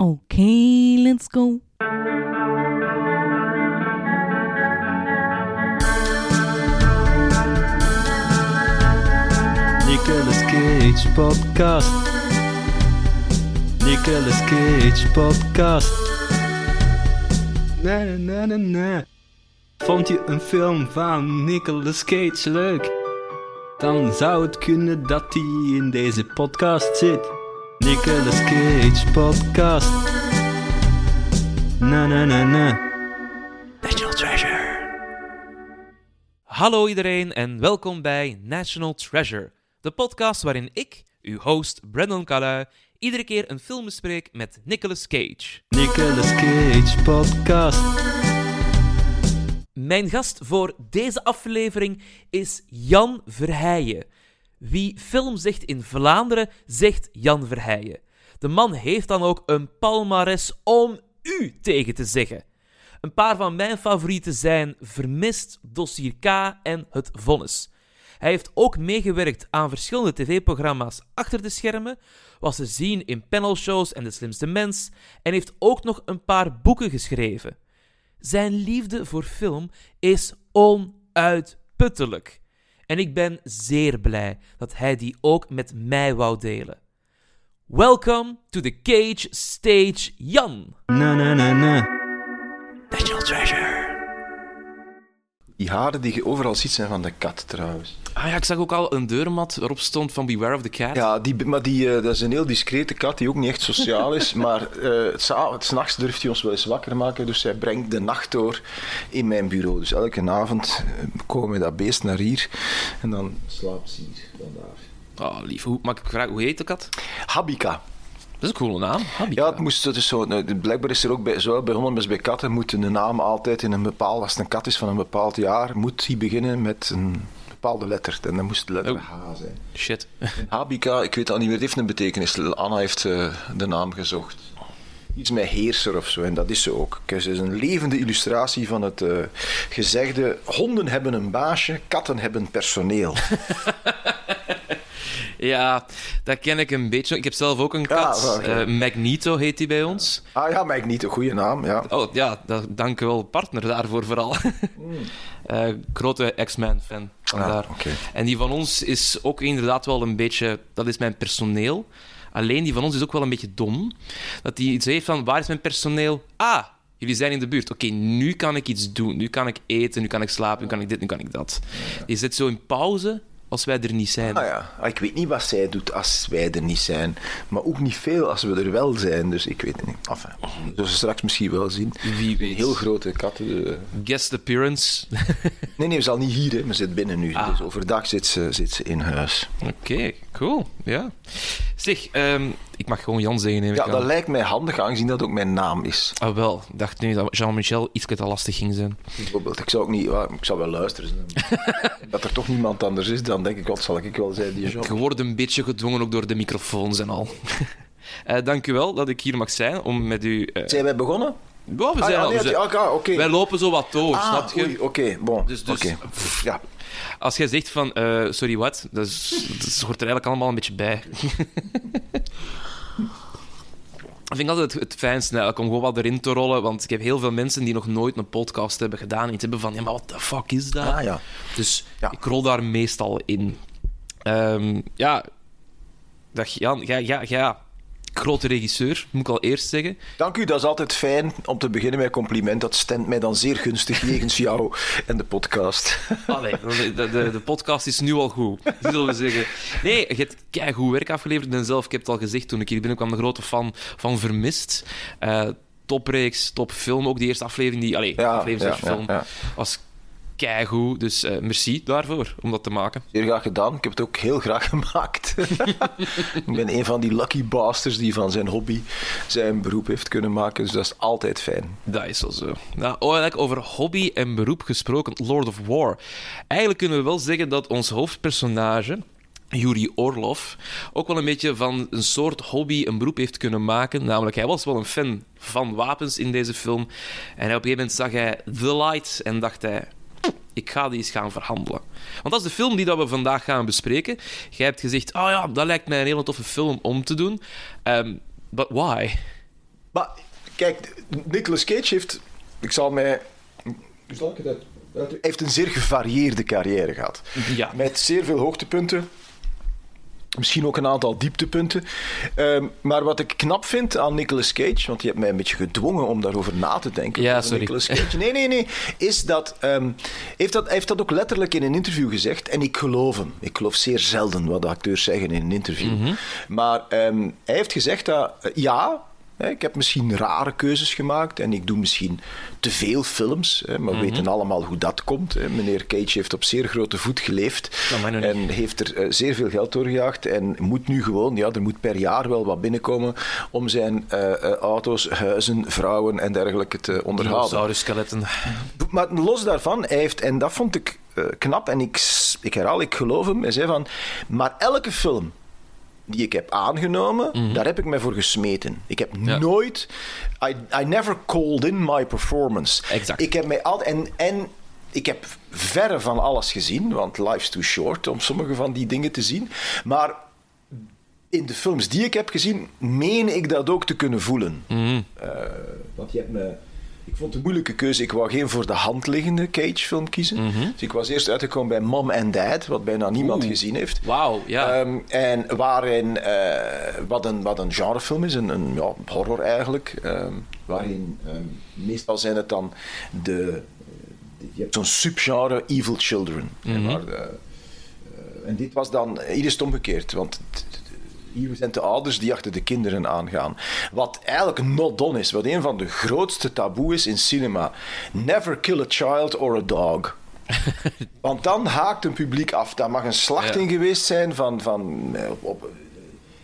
Okay, let's go. Nicolas Cage podcast. Nicolas Cage podcast. Na na na na. Vond je een film van Nicolas Cage leuk? Dan zou het kunnen dat hij in deze podcast zit. Nicolas Cage podcast. Na na na na. National Treasure. Hallo iedereen en welkom bij National Treasure, de podcast waarin ik, uw host Brandon Calui, iedere keer een film bespreek met Nicolas Cage. Nicolas Cage podcast. Mijn gast voor deze aflevering is Jan Verheijen. Wie film zegt in Vlaanderen, zegt Jan Verheijen. De man heeft dan ook een palmares om u tegen te zeggen. Een paar van mijn favorieten zijn Vermist, Dossier K en Het Vonnis. Hij heeft ook meegewerkt aan verschillende tv-programma's achter de schermen, was te zien in panelshows en De Slimste Mens, en heeft ook nog een paar boeken geschreven. Zijn liefde voor film is onuitputtelijk. En ik ben zeer blij dat hij die ook met mij wou delen. Welcome to the Cage Stage Jan. Na na na na. National Treasure. Die haren die je overal ziet zijn van de kat trouwens. Ah ja, ik zag ook al een deurmat waarop stond van Beware of the Cat. Ja, die, maar die, eh, dat is een heel discrete kat die ook niet echt sociaal is. maar eh, sa- het s'nachts durft hij ons wel eens wakker maken. Dus hij brengt de nacht door in mijn bureau. Dus elke avond eh, komen we dat beest naar hier. En dan slaapt ze hier. Vandaar. Oh, lief. Hoe, mag ik vragen, hoe heet de kat? Habika. Dat is een coole naam. Habika. Ja, het moest het is zo. nou, Blijkbaar is er ook bij, zowel bij honden als bij katten moet een naam altijd in een bepaald. Als het een kat is van een bepaald jaar, moet die beginnen met een bepaalde letter. En dan moest de letter Oh. H zijn. Shit. Habika, ik weet al niet meer, het heeft een betekenis. Anna heeft eh, de naam gezocht. Iets met heerser of zo, en dat is ze ook. Kijk, Ze is een levende illustratie van het eh, gezegde: honden hebben een baasje, katten hebben personeel. Ja, dat ken ik een beetje. Ik heb zelf ook een Ja, kat. oké. Eh, Magneto heet die bij ons. ah ja, een goede naam. Ja. Oh ja, dat, dank u wel, partner daarvoor vooral. Eh, grote X-Men-fan. Ah, oké. En die van ons is ook inderdaad wel een beetje... Dat is mijn personeel. Alleen die van ons is ook wel een beetje dom. Dat die iets heeft van, waar is mijn personeel? Ah, jullie zijn in de buurt. Oké, nu kan ik iets doen. Nu kan ik eten, nu kan ik slapen, nu kan ik dit, nu kan ik dat. Die zit zo in pauze als wij er niet zijn. Ah ja, Ah, ik weet niet wat zij doet als wij er niet zijn. Maar ook niet veel als we er wel zijn. Dus ik weet het niet. Enfin, we zullen ze straks misschien wel zien. Wie weet. Heel grote kat. eh, Guest appearance. Nee, nee, ze zal niet hier, hè, ze zit binnen nu. Ah. Dus overdag zit ze, zit ze in huis. Oké, cool. Ja. Zeg, ehm, ik mag gewoon Jan zeggen, Ja, aan. dat lijkt mij handig, aangezien dat ook mijn naam is. Ah, wel. Ik dacht nu dat Jean-Michel iets te lastig ging zijn. Bijvoorbeeld, ik zou ook niet... ik zou wel luisteren. dat er toch niemand anders is, dan denk ik, wat zal ik wel zijn, die Je job. wordt een beetje gedwongen ook door de microfoons en al. Eh dank u wel dat ik hier mag zijn om met u... eh, Zijn wij begonnen? ja, we Ah, zijn al- we zijn- ah. Wij lopen zo wat door, Ah, snap je? Oké, bon. Dus- dus-. Ja. Als jij zegt van, eh, sorry, wat? Dat, is, dat hoort er eigenlijk allemaal een beetje bij. Ik vind altijd het, het fijnste eigenlijk, om gewoon wat erin te rollen, want ik heb heel veel mensen die nog nooit een podcast hebben gedaan en iets hebben van, ja, maar wat de fuck is dat? Ah, ja. Dus Ja. ik rol daar meestal in. Ehm, ja, dag Jan, ja, ja, ja. Grote regisseur, moet ik al eerst zeggen. Dank u, dat is altijd fijn om te beginnen met een compliment. Dat stemt mij dan zeer gunstig jegens jou en de podcast. Allee, de, de, de podcast is nu al goed, zullen we zeggen. Nee, je hebt goed werk afgeleverd. Ben zelf, ik heb het al gezegd toen ik hier binnenkwam, een grote fan van Vermist. Eh topreeks, topfilm. Ook die eerste aflevering, die, allee, Ja, aflevering, ja, ja, film, was keigoed. Dus eh, merci daarvoor, om dat te maken. Zeer graag gedaan. Ik heb het ook heel graag gemaakt. ik ben een van die lucky bastards die van zijn hobby zijn beroep heeft kunnen maken. Dus dat is altijd fijn. Dat is wel zo. Nou, eigenlijk over hobby en beroep gesproken, Lord of War. Eigenlijk kunnen we wel zeggen dat ons hoofdpersonage, Yuri Orlov, ook wel een beetje van een soort hobby een beroep heeft kunnen maken. Namelijk, hij was wel een fan van wapens in deze film. En op een gegeven moment zag hij The Light en dacht hij... Ik ga die eens gaan verhandelen. Want dat is de film die dat we vandaag gaan bespreken. Jij hebt gezegd, oh ja, dat lijkt mij een hele toffe film om te doen. Ehm but why? Maar kijk, Nicolas Cage heeft... Ik zal mij... Hoe zal ik het uit- uit- Hij heeft een zeer gevarieerde carrière gehad. Ja. Met zeer veel hoogtepunten. Misschien ook een aantal dieptepunten. Ehm, maar wat ik knap vind aan Nicolas Cage, want je hebt mij een beetje gedwongen om daarover na te denken. Ja, sorry. Nicolas Cage. Nee, nee, nee. Is dat, ehm, heeft dat, hij heeft dat ook letterlijk in een interview gezegd. En ik geloof hem. Ik geloof zeer zelden wat acteurs zeggen in een interview. Mhm. Maar ehm, hij heeft gezegd dat, eh, ja, ik heb misschien rare keuzes gemaakt en ik doe misschien te veel films. Maar we weten allemaal hoe dat komt. Meneer Cage heeft op zeer grote voet geleefd en heeft er eh, zeer veel geld doorgejaagd en moet nu gewoon, ja, er moet per jaar wel wat binnenkomen om zijn eh, eh, auto's, huizen, vrouwen en dergelijke te onderhouden. Dinosaurus-skeletten. Maar los daarvan, hij heeft, en dat vond ik knap, en ik, ik herhaal, ik geloof hem, hij zei van, maar elke film die ik heb aangenomen, daar heb ik mij voor gesmeten. Ik heb Mhm. Ja. nooit, I, I never called in my performance. Exact. Ik heb mij altijd, en, en ik heb verre van alles gezien, want life's too short om sommige van die dingen te zien, maar in de films die ik heb gezien, meen ik dat ook te kunnen voelen. Mhm. Eh, want je hebt me... Ik vond het een moeilijke keuze. Ik wou geen voor de hand liggende Cage-film kiezen. Mhm. Dus ik was eerst uitgekomen bij Mom and Dad, wat bijna niemand Oeh. gezien heeft. Wauw, ja. Ehm, en waarin, eh, wat, een, wat een genrefilm is, een, een ja, horror eigenlijk, ehm, waarin ehm, meestal zijn het dan de, je hebt zo'n subgenre Evil Children. hè, waar de- eh, en dit was dan, hier is het omgekeerd, want hier zijn de ouders die achter de kinderen aangaan. Wat eigenlijk not done is, wat een van de grootste taboe is in cinema. Never kill a child or a dog. Want dan haakt een publiek af. Dat mag een slachting geweest zijn van, van eh, op, op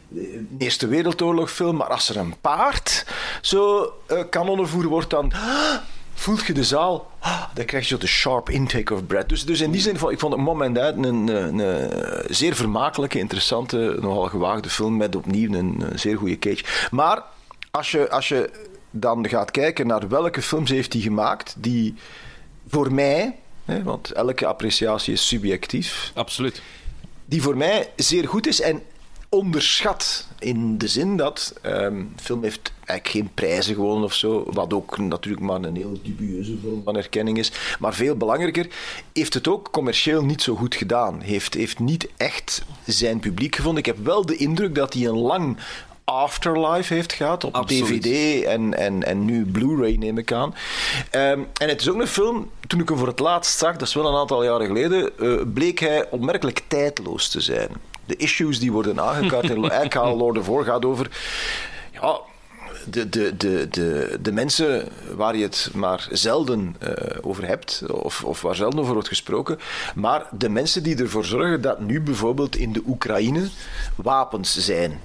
de Eerste Wereldoorlog film, maar als er een paard zo eh kanonnenvoer wordt, dan voelt je de zaal, ah, dan krijg je zo de sharp intake of breath. Dus, dus in die zin, ik vond het moment uit een, een, een zeer vermakelijke, interessante, nogal gewaagde film met opnieuw een, eh, zeer goede Cage. Maar als je, als je dan gaat kijken naar welke films heeft hij gemaakt die voor mij, hè, want elke appreciatie is subjectief, Absoluut. die voor mij zeer goed is en onderschat. In de zin dat ehm, de film heeft eigenlijk geen prijzen gewonnen of zo, wat ook natuurlijk maar een heel dubieuze vorm van erkenning is. Maar veel belangrijker, heeft het ook commercieel niet zo goed gedaan. Heeft, heeft niet echt zijn publiek gevonden. Ik heb wel de indruk dat hij een lang afterlife heeft gehad op Absoluut. DVD en, en, en nu Blu-ray neem ik aan. Ehm, en het is ook een film, toen ik hem voor het laatst zag, dat is wel een aantal jaren geleden, eh, bleek hij opmerkelijk tijdloos te zijn. De issues die worden aangekaart eigenlijk haal Lord of War gaat over... Ja, de, de, de, de, de mensen waar je het maar zelden eh, over hebt, of, of waar zelden over wordt gesproken, maar de mensen die ervoor zorgen dat nu bijvoorbeeld in de Oekraïne wapens zijn.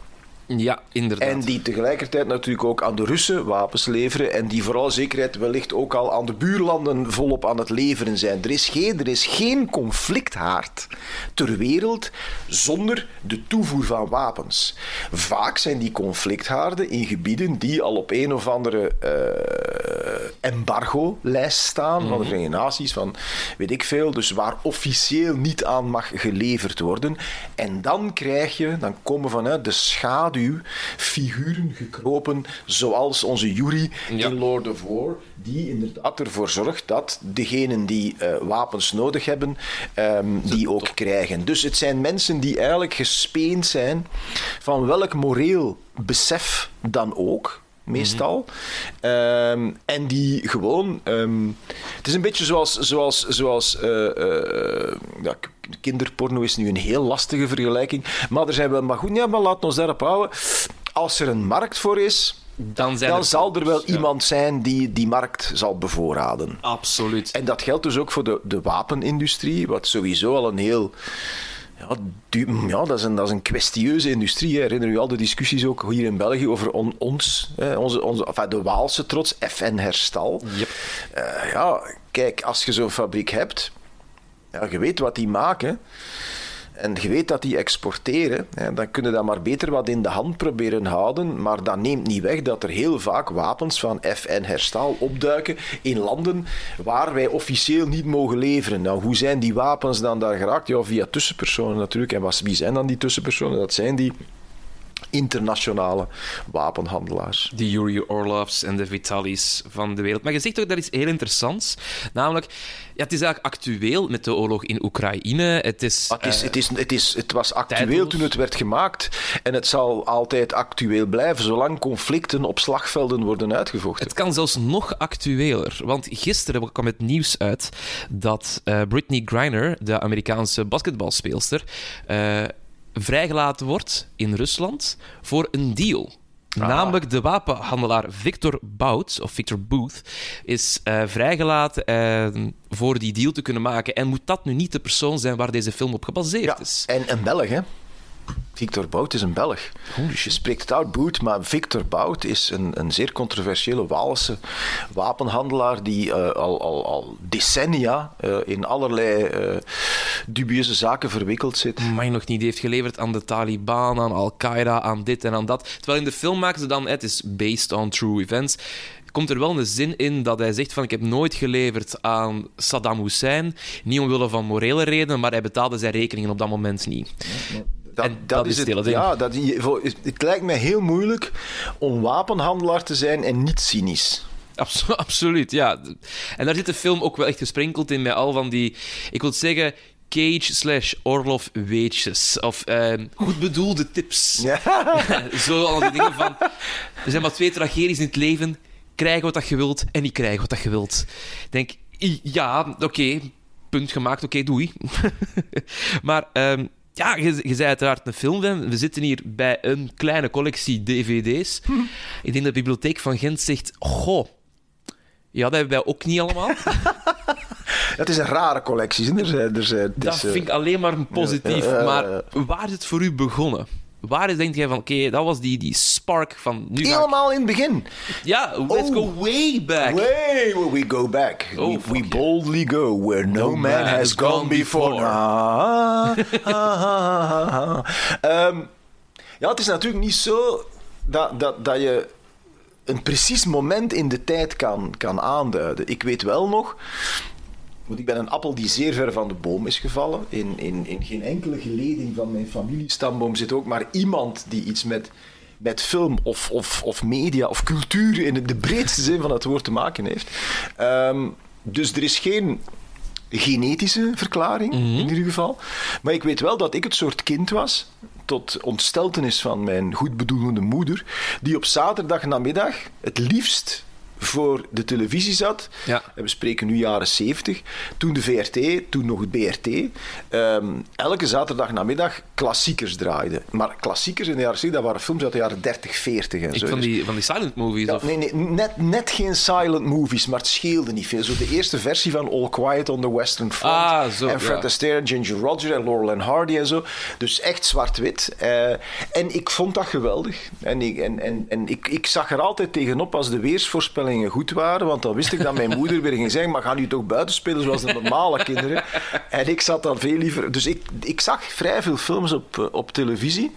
Ja, inderdaad. En die tegelijkertijd natuurlijk ook aan de Russen wapens leveren. En die vooral zekerheid wellicht ook al aan de buurlanden volop aan het leveren zijn. Er is geen, er is geen conflicthaard ter wereld zonder de toevoer van wapens. Vaak zijn die conflicthaarden in gebieden die al op een of andere eh, embargo-lijst staan van de Verenigde Naties, van weet ik veel. Dus waar officieel niet aan mag geleverd worden. En dan krijg je, dan komen vanuit de schaduw figuren gekropen, zoals onze Yuri Ja. in Lord of War, die inderdaad ervoor zorgt dat degenen die eh, wapens nodig hebben, ehm, die ook krijgen. Dus het zijn mensen die eigenlijk gespeend zijn van welk moreel besef dan ook meestal. Ehm, en die gewoon. ehm, het is een beetje zoals. zoals, zoals eh, eh, ja, kinderporno is nu een heel lastige vergelijking. Maar er zijn wel. Maar goed, ja, maar laten we ons daarop houden. Als er een markt voor is. dan zijn Dan er zal er wel ja. iemand zijn die die markt zal bevoorraden. Absoluut. En dat geldt dus ook voor de, de wapenindustrie, wat sowieso al een heel. Ja, du- ja dat, is een, dat is een kwestieuze industrie. Hè. Herinner u al de discussies ook hier in België over on- ons, hè, onze, onze, enfin, de Waalse trots, FN Herstal. Yep. Eh, ja, kijk, als je zo'n fabriek hebt, ja, je weet wat die maken. En je weet dat die exporteren, hè, dan kun je dat maar beter wat in de hand proberen houden. Maar dat neemt niet weg dat er heel vaak wapens van FN Herstal opduiken in landen waar wij officieel niet mogen leveren. Nou, hoe zijn die wapens dan daar geraakt? Ja, via tussenpersonen natuurlijk. En was- wie zijn dan die tussenpersonen? Dat zijn die internationale wapenhandelaars. de Yuri Orlovs en de Vitalis van de wereld. Maar je zegt ook dat is heel interessant. Namelijk, ja, het is eigenlijk actueel met de oorlog in Oekraïne. Het is, Het, is, eh, het, is, het, is, het was actueel toen het werd gemaakt en het zal altijd actueel blijven zolang conflicten op slagvelden worden uitgevochten. Het kan zelfs nog actueler. Want gisteren kwam het nieuws uit dat eh Britney Griner, de Amerikaanse basketbalspeelster, eh, vrijgelaten wordt in Rusland voor een deal. Namelijk de wapenhandelaar Victor Bout, of Victor Booth, is eh, vrijgelaten eh, voor die deal te kunnen maken. En moet dat nu niet de persoon zijn waar deze film op gebaseerd Ja, is? en een Belg, hè? Victor Bout is een Belg. Je spreekt het uit Bout, maar Victor Bout is een, een zeer controversiële Waalse wapenhandelaar die eh, al, al, al decennia eh, in allerlei eh, dubieuze zaken verwikkeld zit. maar nog niet heeft geleverd aan de Taliban, aan Al-Qaeda, aan dit en aan dat. Terwijl in de film maken ze dan, het is based on true events, komt er wel een zin in dat hij zegt van ik heb nooit geleverd aan Saddam Hussein, niet omwille van morele redenen, maar hij betaalde zijn rekeningen op dat moment niet. Dat, En dat is het hele ding. Ja, dat, het lijkt mij heel moeilijk om wapenhandelaar te zijn en niet cynisch. Abso- absoluut, ja. En daar zit de film ook wel echt gesprenkeld in met al van die, ik wil zeggen, Cage slash Orlov weetjes. Of eh, goed bedoelde tips. Ja. Zo al die dingen van... Er zijn maar twee tragedies in het leven. Krijgen wat dat je wilt en niet krijgen wat dat je wilt. Ik denk, ja, oké. punt gemaakt, oké, doei. maar... ehm, ja, je, je zei uiteraard een filmfan. We zitten hier bij een kleine collectie dvd's. Ik denk dat de bibliotheek van Gent zegt... Goh, ja, dat hebben wij ook niet allemaal. Het is een rare collectie. Er zijn, er dat is, eh, vind ik alleen maar positief. Ja, ja, ja, Maar waar is het voor u begonnen? Waar is, denk jij van, oké, dat was die, die spark van... Nu ik- Helemaal in het begin. Ja, let's Oh. go way back. Way where we go back. Oh, we, fuck we yeah. boldly go where no, man, has gone before. Ah, ah, ah. Ehm, ja, het is natuurlijk niet zo dat, dat, dat je een precies moment in de tijd kan, kan aanduiden. Ik weet wel nog... Want ik ben een appel die zeer ver van de boom is gevallen. In, in, in geen enkele geleding van mijn familiestamboom zit ook maar iemand die iets met, met film of, of, of media of cultuur in de breedste zin van het woord te maken heeft. Ehm, dus er is geen genetische verklaring, in ieder geval. Maar ik weet wel dat ik het soort kind was, tot ontsteltenis van mijn goedbedoelende moeder, die op zaterdag namiddag het liefst voor de televisie zat. Ja. En we spreken nu jaren 70. Toen de VRT, toen nog het BRT, ehm, elke zaterdag namiddag klassiekers draaide. Maar klassiekers in de jaren 70, dat waren films uit de jaren 30, 40 en Ik zo. van Dus- die, van die silent movies. ja, of... nee, nee net, net geen silent movies, maar het scheelde niet veel. Zo de eerste versie van All Quiet on the Western Front. Ah, zo, en Fred ja. Astaire, Ginger Roger en Laurel and Hardy en zo. Dus echt zwart-wit. Eh, en ik vond dat geweldig. En, ik, en, en, en ik, ik zag er altijd tegenop als de goed waren. Want dan wist ik dat mijn moeder weer ging zeggen: maar gaan jullie toch buiten spelen zoals de normale kinderen? En ik zat dan veel liever. Dus ik, ik zag vrij veel films op, eh, op televisie.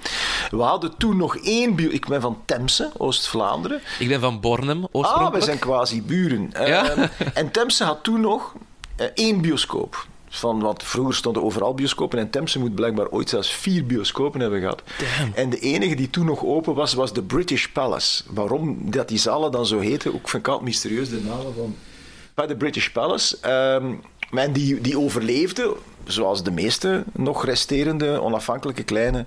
We hadden toen nog één bio. Ik ben van Temse, Oost-Vlaanderen. Ik ben van Bornem, Ah, oorspronkelijk. we zijn quasi buren. Ja? Ehm, en Temse had toen nog eh, één bioscoop. Van, want vroeger stonden overal bioscopen en Temse moet blijkbaar ooit zelfs vier bioscopen hebben gehad. En de enige die toen nog open was, was de British Palace. Waarom dat die zalen dan zo heten, ook vind ik altijd mysterieus, de namen van bij de British Palace. Ehm, en die, die overleefde, zoals de meeste nog resterende onafhankelijke kleine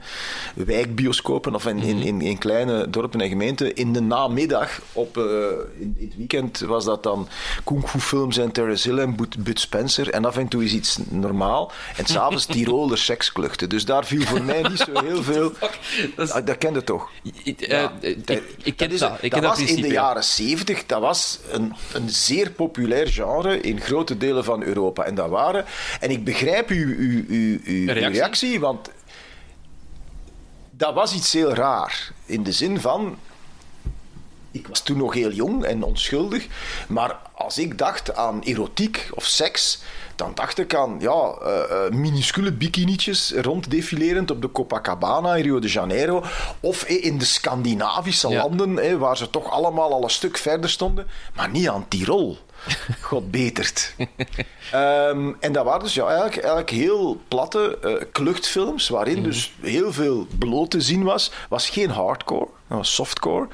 wijkbioscopen of in, in, in, in kleine dorpen en gemeenten. In de namiddag, op, eh, in, in het weekend, was dat dan kung fu films en Terence Hill en Bud, Spencer. En af en toe is iets normaal. En s'avonds Tiroler sekskluchten. Dus daar viel voor mij niet zo heel veel... Dat is- Ah, dat kende toch? Ik, eh, Ja, ik, ken dat. Ik dat ken dat was in de jaren 70, dat was een, een zeer populair genre in grote delen van Europa. En dat waren... En ik begrijp uw, uw, uw, uw, uw reactie? reactie, want dat was iets heel raar. In de zin van... Ik was toen nog heel jong en onschuldig, maar als ik dacht aan erotiek of seks, dan dacht ik aan ja, eh, eh, minuscule bikinietjes ronddefilerend op de Copacabana in Rio de Janeiro. Of eh, in de Scandinavische Ja. landen, eh, waar ze toch allemaal al een stuk verder stonden. Maar niet aan Tirol. God betert. Ehm, en dat waren dus ja, eigenlijk, eigenlijk heel platte kluchtfilms, waarin dus heel veel bloot te zien was. was geen hardcore, dat was softcore.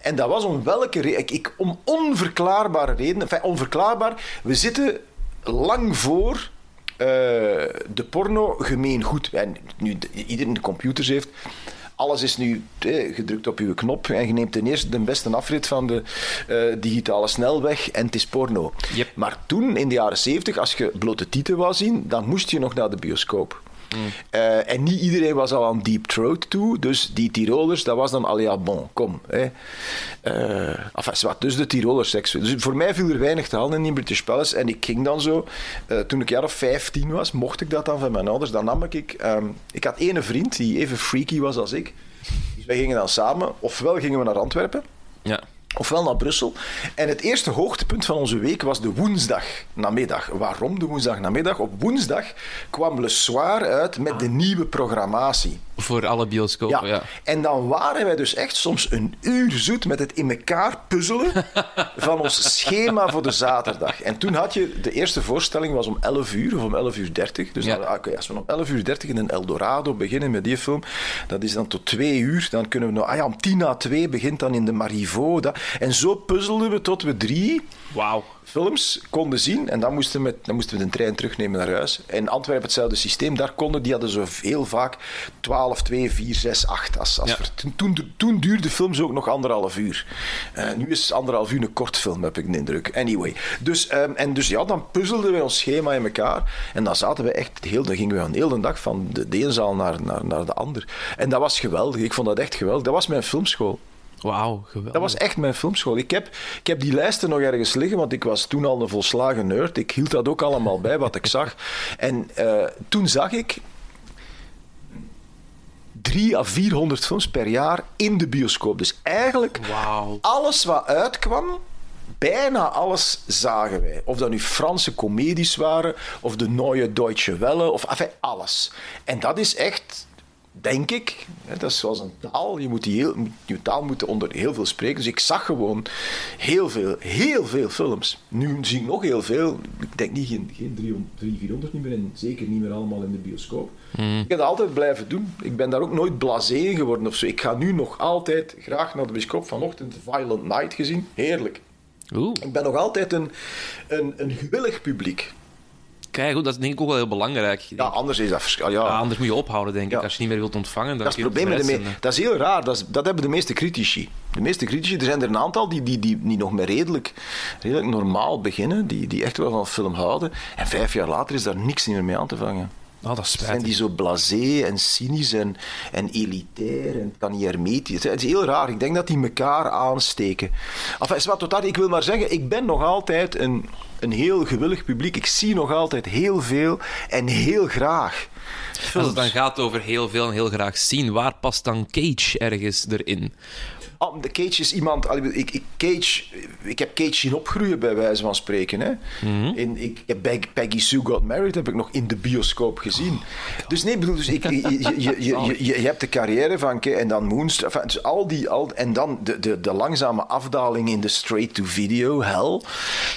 En dat was om welke reden? Om onverklaarbare redenen. Enfin, onverklaarbaar. We zitten lang voor eh, de porno gemeen goed. En nu de- iedereen de computers heeft. Alles is nu eh, gedrukt op uw knop en je neemt ten eerste de beste afrit van de eh, digitale snelweg en het is porno. Yep. Maar toen, in de jaren 70, als je blote tieten wou zien, dan moest je nog naar de bioscoop. Eh, en niet iedereen was al aan Deep Throat toe, dus die Tirolers, dat was dan al ja, bon, kom. Hè. Zwart, dus de Tiroler seks. Dus voor mij viel er weinig te halen in die British Palace. En ik ging dan zo, eh, toen ik jaar of 15 was, mocht ik dat dan van mijn ouders. Dan nam ik, ehm, ik had ene vriend die even freaky was als ik. Dus wij gingen dan samen, ofwel gingen we naar Antwerpen, Ja. Ofwel naar Brussel. En het eerste hoogtepunt van onze week was de woensdag namiddag. Waarom de woensdag namiddag? Op woensdag kwam Le Soir uit met de nieuwe programmatie. Voor alle bioscopen, ja. En dan waren wij dus echt soms een uur zoet met het in elkaar puzzelen van ons schema voor de zaterdag. En toen had je, de eerste voorstelling was om 11 uur of om 11 uur 30. Dus Ja. dan, ah, als we om 11 uur 30 in een Eldorado beginnen met die film, dat is dan tot 2 uur. Dan kunnen we nog, ah ja, om 10 na 2 begint dan in de Marivaux. Dat, en zo puzzelden we tot we drie Wauw. films konden zien. En dan moesten, we, dan moesten we de trein terugnemen naar huis. En Antwerpen hetzelfde systeem. Daar konden, die hadden zo heel vaak 12, 2, 4, 6, 8. Als, als Ja. ver- toen, toen, duurde films ook nog anderhalf uur. Eh, nu is anderhalf uur een kort film, heb ik de indruk. Anyway. Dus, ehm, en dus ja, dan puzzelden we ons schema in elkaar. En dan zaten we echt, heel, dan gingen we aan heel de dag van de, de ene zaal naar, naar, naar de ander. En dat was geweldig. Ik vond dat echt geweldig. Dat was mijn filmschool. Wauw, geweldig. Dat was echt mijn filmschool. Ik heb, ik heb die lijsten nog ergens liggen, want ik was toen al een volslagen nerd. Ik hield dat ook allemaal bij, wat ik zag. En eh, toen zag ik drie à 400 films per jaar in de bioscoop. Dus eigenlijk alles wat uitkwam, bijna alles zagen wij. Of dat nu Franse comedies waren, of de Neue Deutsche Welle, of enfin, alles. En dat is echt, denk ik, dat is zoals een taal. Je moet die heel, je taal moet onder heel veel spreken. Dus ik zag gewoon heel veel, heel veel films. Nu zie ik nog heel veel. Ik denk niet geen, geen 300, 300, 400 niet meer en zeker niet meer allemaal in de bioscoop. Ik heb dat altijd blijven doen. Ik ben daar ook nooit blasé geworden of zo. Ik ga nu nog altijd graag naar de bioscoop. Vanochtend Violent Night gezien. Heerlijk. Oeh. Ik ben nog altijd een, een, een gewillig publiek. Dat is denk ik ook wel heel belangrijk. Ja, anders is dat ja, Ja, anders moet je ophouden, denk ik. Als je niet meer wilt ontvangen, dan Dat is het probleem met de me- Dat is heel raar. Dat, is- dat hebben de meeste critici. De meeste critici, er zijn er een aantal die, die, die, die nog maar redelijk, redelijk normaal beginnen. Die, die echt wel van film houden. En vijf jaar later is daar niks meer mee aan te vangen. Oh, dat is Zijn die zo blasé en cynisch en, en elitair en het kan niet hermetisch. Het is heel raar. Ik denk dat die elkaar aansteken. Enfin, is wat totaal, ik wil maar zeggen, ik ben nog altijd een, een heel gewillig publiek. Ik zie nog altijd heel veel en heel graag. Als films. het dan gaat over heel veel en heel graag zien, waar past dan Cage ergens erin? Ah, de Cage is iemand. Ik, ik, Cage, ik heb Cage zien opgroeien, bij wijze van spreken. Hè. in, ik heb Peg- Peggy Sue Got Married heb ik nog in de bioscoop gezien. Dus nee, bedoel, dus ik, je, je, je, hebt de carrière van Ke- en dan Moonstruck. Enfin, dus al die, al, en dan de, de, de langzame afdaling in de straight-to-video hell.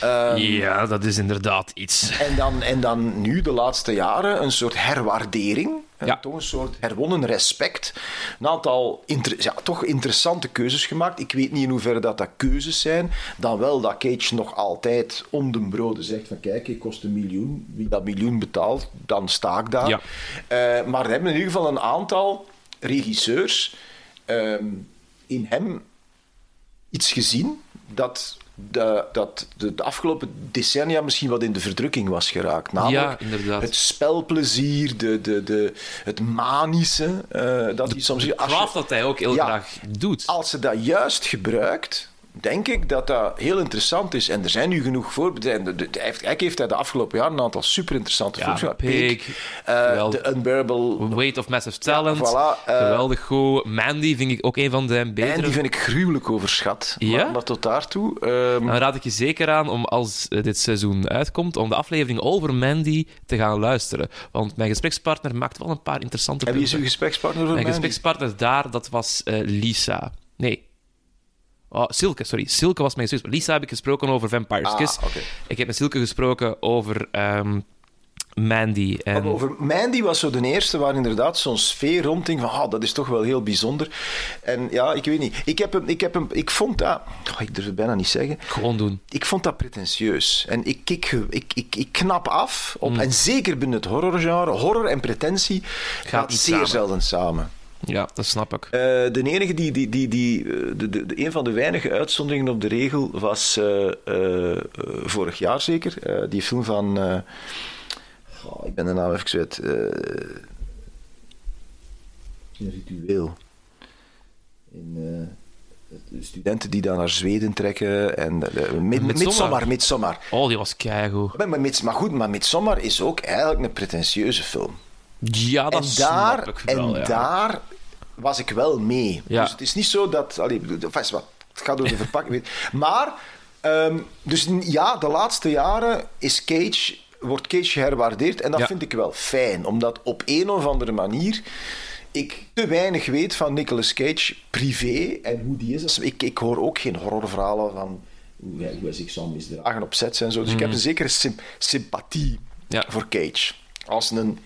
Ehm, Ja, dat is inderdaad iets. en dan, en dan nu, de laatste jaren, een soort herwaardering. Ja. Toch een soort herwonnen respect. Een aantal inter- ja, toch interessante keuzes gemaakt. Ik weet niet in hoeverre dat, dat keuzes zijn. Dan wel dat Cage nog altijd om de broden zegt van kijk, ik kost een miljoen. Wie dat miljoen betaalt, dan sta ik daar. Ja. Eh, maar we hebben in ieder geval een aantal regisseurs ehm, in hem iets gezien dat de, dat de, de afgelopen decennia misschien wat in de verdrukking was geraakt. Namelijk Ja, inderdaad. het spelplezier, de, de, de, het manische. eh, dat hij soms... als je- Craft dat hij ook heel Ja. graag doet. als ze dat juist gebruikt, denk ik dat dat heel interessant is. En er zijn nu genoeg voorbeelden. De- de- de- Hij heeft, hij de afgelopen jaren een aantal super interessante Ja, films. Pig, geweldig. The Unbearable. Weight of Massive Talent. voilà, eh, geweldig goed. Mandy vind ik ook een van En betere. die vind ik gruwelijk overschat. Ja? Maar, maar tot daartoe. ehm, Dan raad ik je zeker aan om als eh, dit seizoen uitkomt, om de aflevering over Mandy te gaan luisteren. Want mijn gesprekspartner maakt wel een paar interessante en wie is uw punten. gesprekspartner Mijn mij? gesprekspartner daar, dat was eh, Lisa. Nee. Oh, Silke, sorry. Silke was mijn gesprekspartner. Lisa heb ik gesproken over Vampire's Ah, Kiss. Ik heb met Silke gesproken over ehm, Mandy. En... Over Mandy was zo de eerste waar inderdaad zo'n sfeer rondging van ah, dat is toch wel heel bijzonder. En ja, ik weet niet. Ik, heb hem, ik, heb hem, ik vond dat... Oh, ik durf het bijna niet zeggen. Gewoon doen. Ik vond dat pretentieus. En ik, ik, ik, ik, ik knap af op... En zeker binnen het horrorgenre. Horror en pretentie gaat, zeer samen. zelden samen. Ja, dat snap ik. Eh, de enige die, die, die, die eh, de, de, de- een van de weinige uitzonderingen op de regel was eh, vorig jaar zeker. die film van. oh, ik ben de naam even kwijt. een ritueel. In, de studenten die dan naar Zweden trekken. En, uh, mid, Midsommar. Midsommar, Midsommar. Oh, die was keigoed. Maar, maar, maar goed, maar Midsommar is ook eigenlijk een pretentieuze film Ja, dat en daar, ik wel, en ja. daar was ik wel mee. Ja. Dus het is niet zo dat... Allee, enfin, is wat, het gaat door de verpakking. Maar, ehm, dus ja, de laatste jaren is Cage, wordt Cage geherwaardeerd. En dat Ja. vind ik wel fijn. Omdat op een of andere manier ik te weinig weet van Nicolas Cage privé en hoe die is. Dus Ik, ik hoor ook geen horrorverhalen van hoe hij, hoe hij zich zou misdragen op sets en zo. Dus ik heb een zekere sym- sympathie. Ja. voor Cage. Als een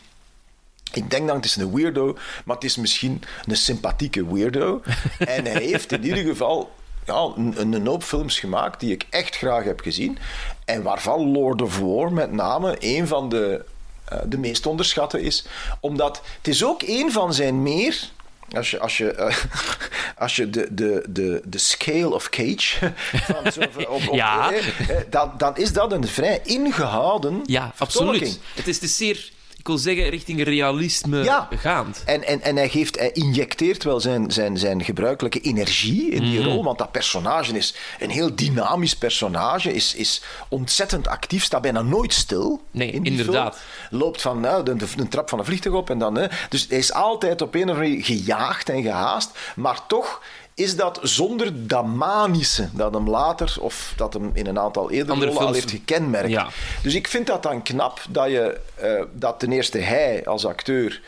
ik denk dan het is een weirdo, maar het is misschien een sympathieke weirdo. en hij heeft in ieder geval ja, een, een hoop films gemaakt die ik echt graag heb gezien. En waarvan Lord of War met name een van de, eh, de meest onderschatte is. Omdat het is ook een van zijn meer... Als je, als je, eh, als je de, de, de, de scale of Cage... Van zo, op, op, Ja. eh, dan, dan is dat een vrij ingehouden Ja, vertolking. absoluut. Het is, is zeer, ik wil zeggen, richting realisme Ja. gaand. En, en, en hij, geeft, hij injecteert wel zijn, zijn, zijn gebruikelijke energie in Mhm. die rol, want dat personage is een heel dynamisch personage, is, is ontzettend actief, staat bijna nooit stil. Nee, in inderdaad. film. Loopt van nou, de, de, de trap van een vliegtuig op en dan... Hè. Dus hij is altijd op een of andere manier gejaagd en gehaast, maar toch is dat zonder dat manische dat hem later, of dat hem in een aantal eerdere Andere rollen al heeft gekenmerkt. Ja. Dus ik vind dat dan knap dat je eh, dat ten eerste hij als acteur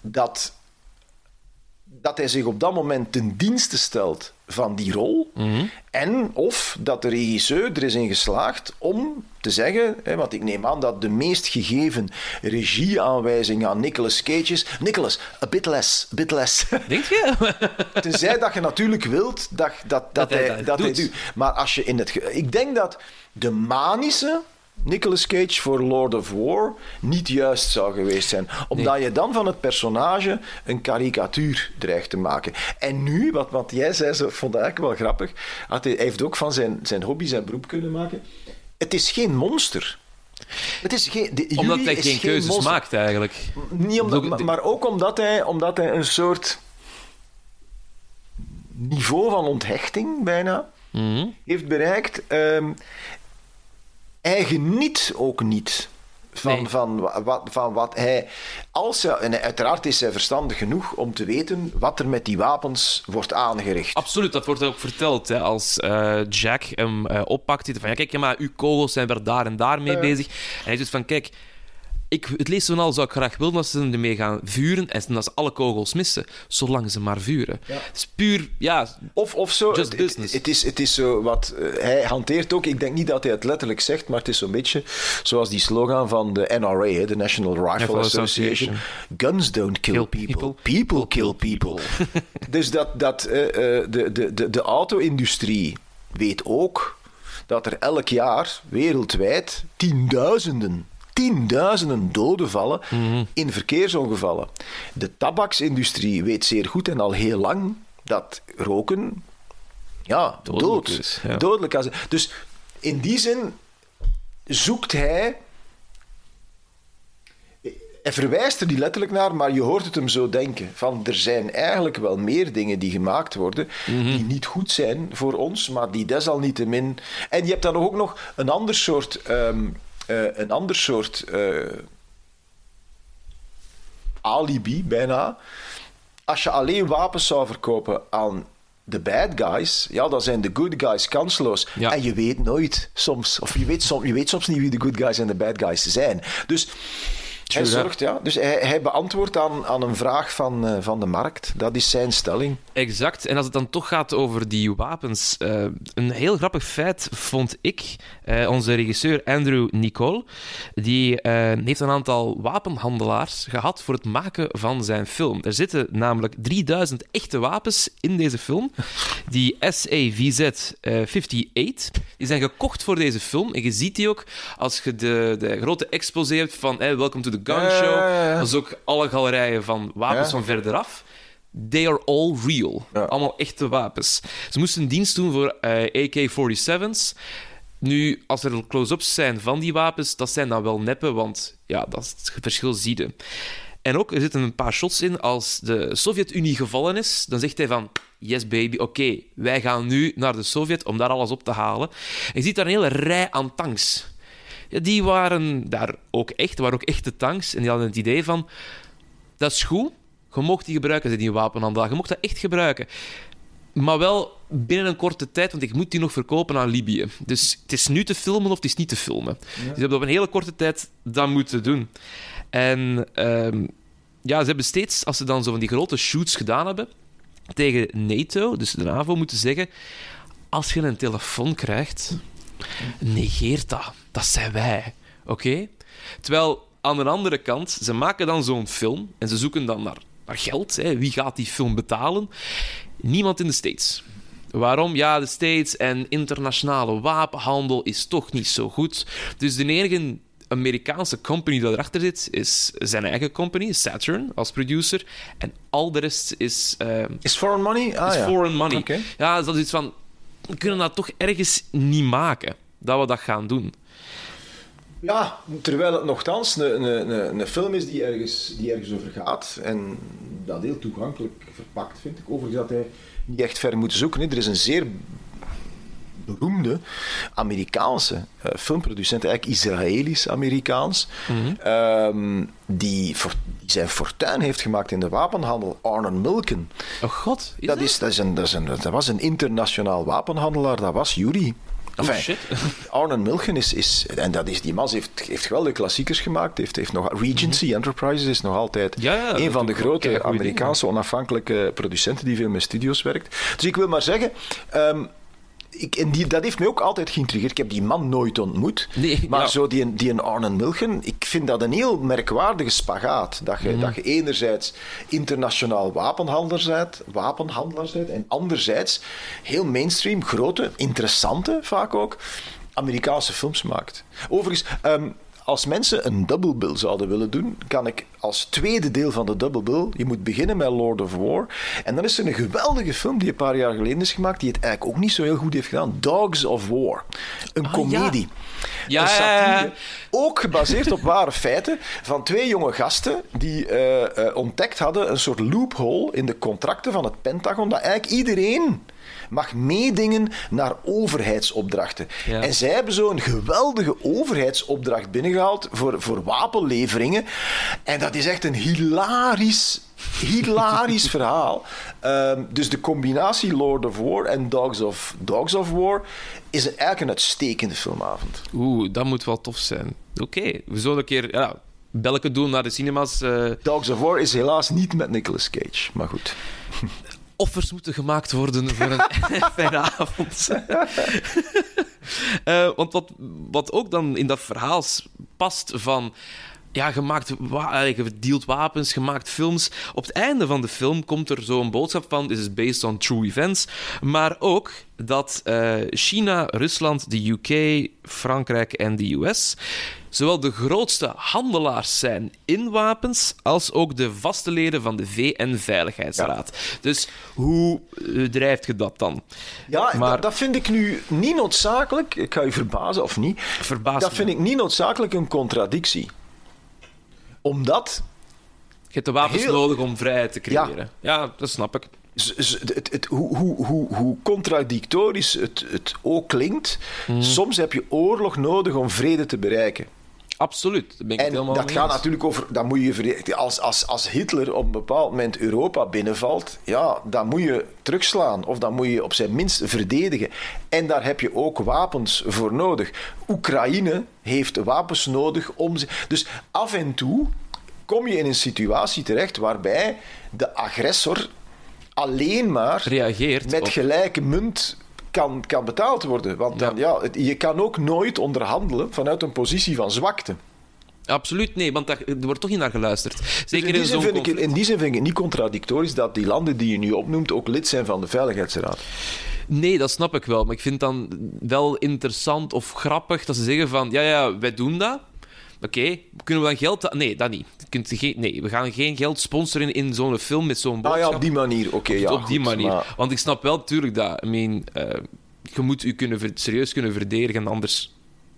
dat, dat hij zich op dat moment ten dienste stelt van die rol. En of dat de regisseur er is in geslaagd om te zeggen, hè, want ik neem aan dat de meest gegeven regieaanwijzing aan Nicolas Cage is: Nicolas, a bit less, a bit less. Denk je? Tenzij dat je natuurlijk wilt dat, dat, dat, hij hij, dat dat hij doet. Maar als je in het. Ik denk dat de manische Nicolas Cage voor Lord of War niet juist zou geweest zijn. Omdat je dan van het personage een karikatuur dreigt te maken. En nu, wat, wat jij zei, zo, vond ik eigenlijk wel grappig. Had hij, hij heeft ook van zijn, zijn hobby zijn beroep kunnen maken. Het is geen monster. Het is geen, de, Omdat hij geen keuzes maakt, eigenlijk. Niet omdat, maar ook omdat hij, omdat hij een soort niveau van onthechting bijna Mhm. heeft bereikt. Ehm, hij geniet ook niet van, Nee. van, wa- wat, van wat hij. Als hij, en uiteraard is hij verstandig genoeg om te weten wat er met die wapens wordt aangericht. Absoluut, dat wordt ook verteld. Hè, als eh, Jack hem eh, oppakt, zit hij van ja, kijk, maar uw kogels zijn weer daar en daar mee bezig. En hij zegt van kijk, ik, het leest zo al zou ik graag willen dat ze ermee gaan vuren en dat ze alle kogels missen, zolang ze maar vuren. Het is puur, ja, Of, of zo. Just het, business. Het, is, het is zo wat. eh, hij hanteert ook. Ik denk niet dat hij het letterlijk zegt, maar het is zo'n beetje zoals die slogan van de NRA, hè, de National Rifle Association. Association. Guns don't kill, Kill people. people. People kill people. dus dat, dat eh, eh, de, de, de, de auto-industrie weet ook dat er elk jaar wereldwijd tienduizenden. Tienduizenden doden vallen in verkeersongevallen. De tabaksindustrie weet zeer goed en al heel lang dat roken ja, Dodelijk dood. is, ja. Dodelijk zijn. Dus in die zin zoekt hij. hij verwijst er niet letterlijk naar, maar je hoort het hem zo denken. Van, er zijn eigenlijk wel meer dingen die gemaakt worden, die niet goed zijn voor ons, maar die desalniettemin... En je hebt dan ook nog een ander soort... ehm, eh, een ander soort eh, alibi, bijna. Als je alleen wapens zou verkopen aan de bad guys, ja, dan zijn de good guys kansloos. Ja. En je weet nooit soms, of je weet, soms, je weet soms niet wie de good guys en de bad guys zijn. Dus hij zorgt, ja. Dus hij, hij beantwoordt aan, aan een vraag van, eh, van de markt. Dat is zijn stelling. Exact. En als het dan toch gaat over die wapens, een heel grappig feit vond ik. Eh, onze regisseur Andrew Nicole, die eh, heeft een aantal wapenhandelaars gehad voor het maken van zijn film. Er zitten namelijk 3000 echte wapens in deze film. Die SAVZ eh 58, die zijn gekocht voor deze film. En je ziet die ook als je de, de grote exposé hebt van eh, Welcome to the Gun Show. Dat is ook alle galerijen van wapens van verderaf. They are all real. Ja. Allemaal echte wapens. Ze moesten dienst doen voor eh, AK-47's. Nu, als er close-ups zijn van die wapens, dat zijn dan wel neppen, want ja, dat is het verschil zie je. En ook, er zitten een paar shots in. Als de Sovjet-Unie gevallen is, dan zegt hij van... Yes, baby, oké, wij gaan nu naar de Sovjet om daar alles op te halen. En je ziet daar een hele rij aan tanks. Ja, die waren daar ook echt, waren ook echte tanks. En die hadden het idee van... Dat is goed, je mocht die gebruiken, die wapenhandelaar. Je mocht dat echt gebruiken. Maar wel binnen een korte tijd, want ik moet die nog verkopen aan Libië. Dus het is nu te filmen of het is niet te filmen. Dus ze hebben op een hele korte tijd dat moeten doen. En ehm, ja, ze hebben steeds, als ze dan zo van die grote shoots gedaan hebben, tegen NATO, dus de NAVO, moeten zeggen: als je een telefoon krijgt, negeer dat. Dat zijn wij. Oké? Terwijl aan de andere kant, ze maken dan zo'n film en ze zoeken dan naar, naar geld. Hè. Wie gaat die film betalen? Niemand in de States. Waarom? Ja, de States en internationale wapenhandel is toch niet zo goed. Dus de enige Amerikaanse company dat erachter zit, is zijn eigen company, Saturn, als producer. En al de rest is, eh, Is foreign money? Ah, is ja. foreign money. Ja, dus dat is iets van... We kunnen dat toch ergens niet maken, dat we dat gaan doen. Ja, terwijl het nogthans een, een, een, een film is die ergens, die ergens over gaat. En dat heel toegankelijk verpakt, vind ik. Overigens dat hij niet echt ver moet zoeken. Er is een zeer beroemde Amerikaanse eh, filmproducent, eigenlijk Israëlisch-Amerikaans, ehm, die, die zijn fortuin heeft gemaakt in de wapenhandel, Arnon Milken. Oh god, is Dat, is, dat, is een, dat, is een, dat was een internationaal wapenhandelaar, dat was Yuri. Oh, shit. Arnon Milken is, is en dat is, die man heeft, heeft geweldige klassiekers gemaakt, heeft, heeft nog, Regency Enterprises is nog altijd Ja, ja, dat een van de grote Amerikaanse onafhankelijke producenten die veel met studio's werkt. Dus ik wil maar zeggen, ehm, ik, en die, dat heeft mij ook altijd geïntrigeerd. Ik heb die man nooit ontmoet. Nee, maar zo die, die een Arnon Milken, ik vind dat een heel merkwaardige spagaat. Dat Mhm. je, dat je enerzijds internationaal wapenhandelaar bent, wapenhandelaar bent, en anderzijds heel mainstream, grote, interessante vaak ook, Amerikaanse films maakt. Overigens, ehm, als mensen een double bill zouden willen doen, kan ik als tweede deel van de double bill, je moet beginnen met Lord of War. En dan is er een geweldige film die een paar jaar geleden is gemaakt, die het eigenlijk ook niet zo heel goed heeft gedaan. Dogs of War. Een Ah, komedie. Ja, Een satire. Ook gebaseerd op ware feiten van twee jonge gasten die eh, eh, ontdekt hadden een soort loophole in de contracten van het Pentagon, dat eigenlijk iedereen mag meedingen naar overheidsopdrachten. Ja. En zij hebben zo'n geweldige overheidsopdracht binnengehaald voor, voor wapenleveringen. En dat is echt een hilarisch, hilarisch verhaal. Ehm, dus de combinatie Lord of War en Dogs of, Dogs of War is eigenlijk een uitstekende filmavond. Oeh, dat moet wel tof zijn. Oké, we zullen een keer ja, belken doen naar de cinemas. eh, Dogs of War is helaas niet met Nicolas Cage, maar goed. offers moeten gemaakt worden voor een fijne avond. Eh, want wat, wat ook dan in dat verhaal past van... Ja, je, maakt wa- dealt wapens, je maakt films. Op het einde van de film komt er zo'n boodschap van... This is based on true events. Maar ook dat eh, China, Rusland, de UK, Frankrijk en de US... zowel de grootste handelaars zijn in wapens... als ook de vaste leden van de VN-veiligheidsraad. Dus hoe eh, drijft je dat dan? Ja, Maar- dat, vind ik nu niet noodzakelijk. Ik ga je verbazen of niet. Verbaast dat vind ik niet noodzakelijk een contradictie. Omdat Je hebt de wapens Heel- nodig om vrijheid te creëren. Ja. dat snap ik. z- het, het, hoe, hoe, hoe, hoe contradictorisch het, het ook klinkt, Mhm. soms heb je oorlog nodig om vrede te bereiken. Absoluut. Ben ik En helemaal dat gaat natuurlijk over. Dat moet je, als, als, als Hitler op een bepaald moment Europa binnenvalt, ja, dan moet je terugslaan. Of dan moet je op zijn minst verdedigen. En daar heb je ook wapens voor nodig. Oekraïne heeft wapens nodig om. ze- Dus af en toe kom je in een situatie terecht waarbij de agressor alleen maar Reageert met op- gelijke munt kan, kan betaald worden. Want dan, ja. het- je kan ook nooit onderhandelen vanuit een positie van zwakte. Absoluut nee, want daar, er wordt toch niet naar geluisterd. Dus Zeker in, die in zin vind ik, het- conflict. in die zin vind ik het niet contradictorisch dat die landen die je nu opnoemt ook lid zijn van de Veiligheidsraad. Nee, dat snap ik wel. Maar ik vind dan wel interessant of grappig dat ze zeggen van... Ja, ja, wij doen dat. Oké, kunnen we dan geld... Nee, dat niet. Kunt geen, nee, we gaan geen geld sponsoren in zo'n film met zo'n Ah boodschap. ja, op die manier. Oké, ja, op die manier. maar- Want ik snap wel natuurlijk dat... I mean, eh, je moet je kunnen, serieus kunnen verdedigen, anders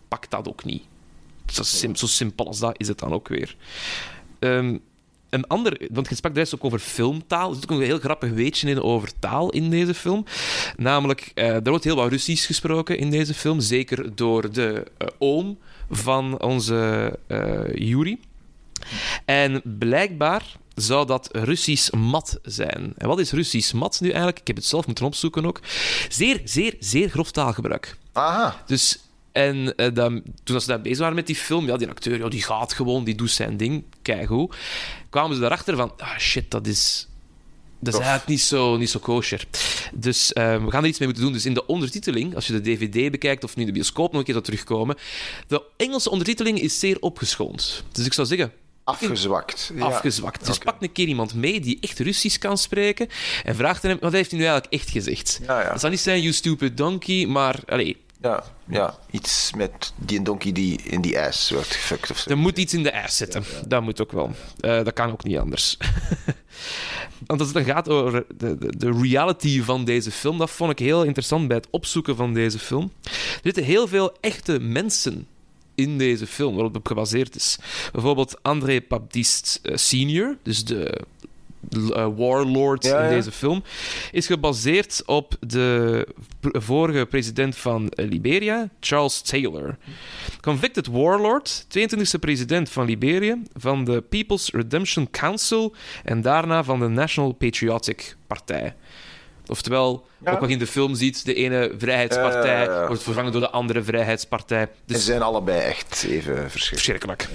pakt dat ook niet. Zo, sim- zo simpel als dat is het dan ook weer. Ehm, een ander, want je sprak juist ook over filmtaal. Er zit ook een heel grappig weetje in over taal in deze film. Namelijk, eh, er wordt heel wat Russisch gesproken in deze film. Zeker door de eh, oom van onze eh Yuri. En blijkbaar zou dat Russisch mat zijn. En wat is Russisch mat nu eigenlijk? Ik heb het zelf moeten opzoeken ook. Zeer, zeer, zeer grof taalgebruik. Aha. Dus, en eh, dan, toen ze daar bezig waren met die film, ja, die acteur ja, die gaat gewoon, die doet zijn ding, keigoed. Kwamen ze daarachter van, ah shit, dat is, dat is eigenlijk niet zo, niet zo kosher. Dus eh, we gaan er iets mee moeten doen. Dus in de ondertiteling, als je de DVD bekijkt of nu de bioscoop nog een keer zou terugkomen, de Engelse ondertiteling is zeer opgeschoond. Dus ik zou zeggen, Afgezwakt. Ja. afgezwakt. Dus pak een keer iemand mee die echt Russisch kan spreken en vraag hem, wat heeft hij nu eigenlijk echt gezegd? Ja, ja. Dat zal niet zijn, you stupid donkey, maar, allee, Ja, ja, iets met die donkey die in die ijs wordt gefukt of zo. Er moet iets in de ijs zitten. Dat moet ook wel. Eh, dat kan ook niet anders. Want als het dan gaat over de, de, de reality van deze film, dat vond ik heel interessant bij het opzoeken van deze film. Er zitten heel veel echte mensen in deze film, waarop het op gebaseerd is. Bijvoorbeeld André Baptiste eh, Senior, dus de eh, warlord Ja, in deze film, is gebaseerd op de vorige president van eh, Liberia, Charles Taylor. Convicted warlord, 22e president van Liberië, van de People's Redemption Council en daarna van de National Patriotic Partij. Oftewel, Ja. ook wat je in de film ziet, de ene vrijheidspartij wordt vervangen door de andere vrijheidspartij. Ze Dus zijn allebei echt even verschrikkelijk.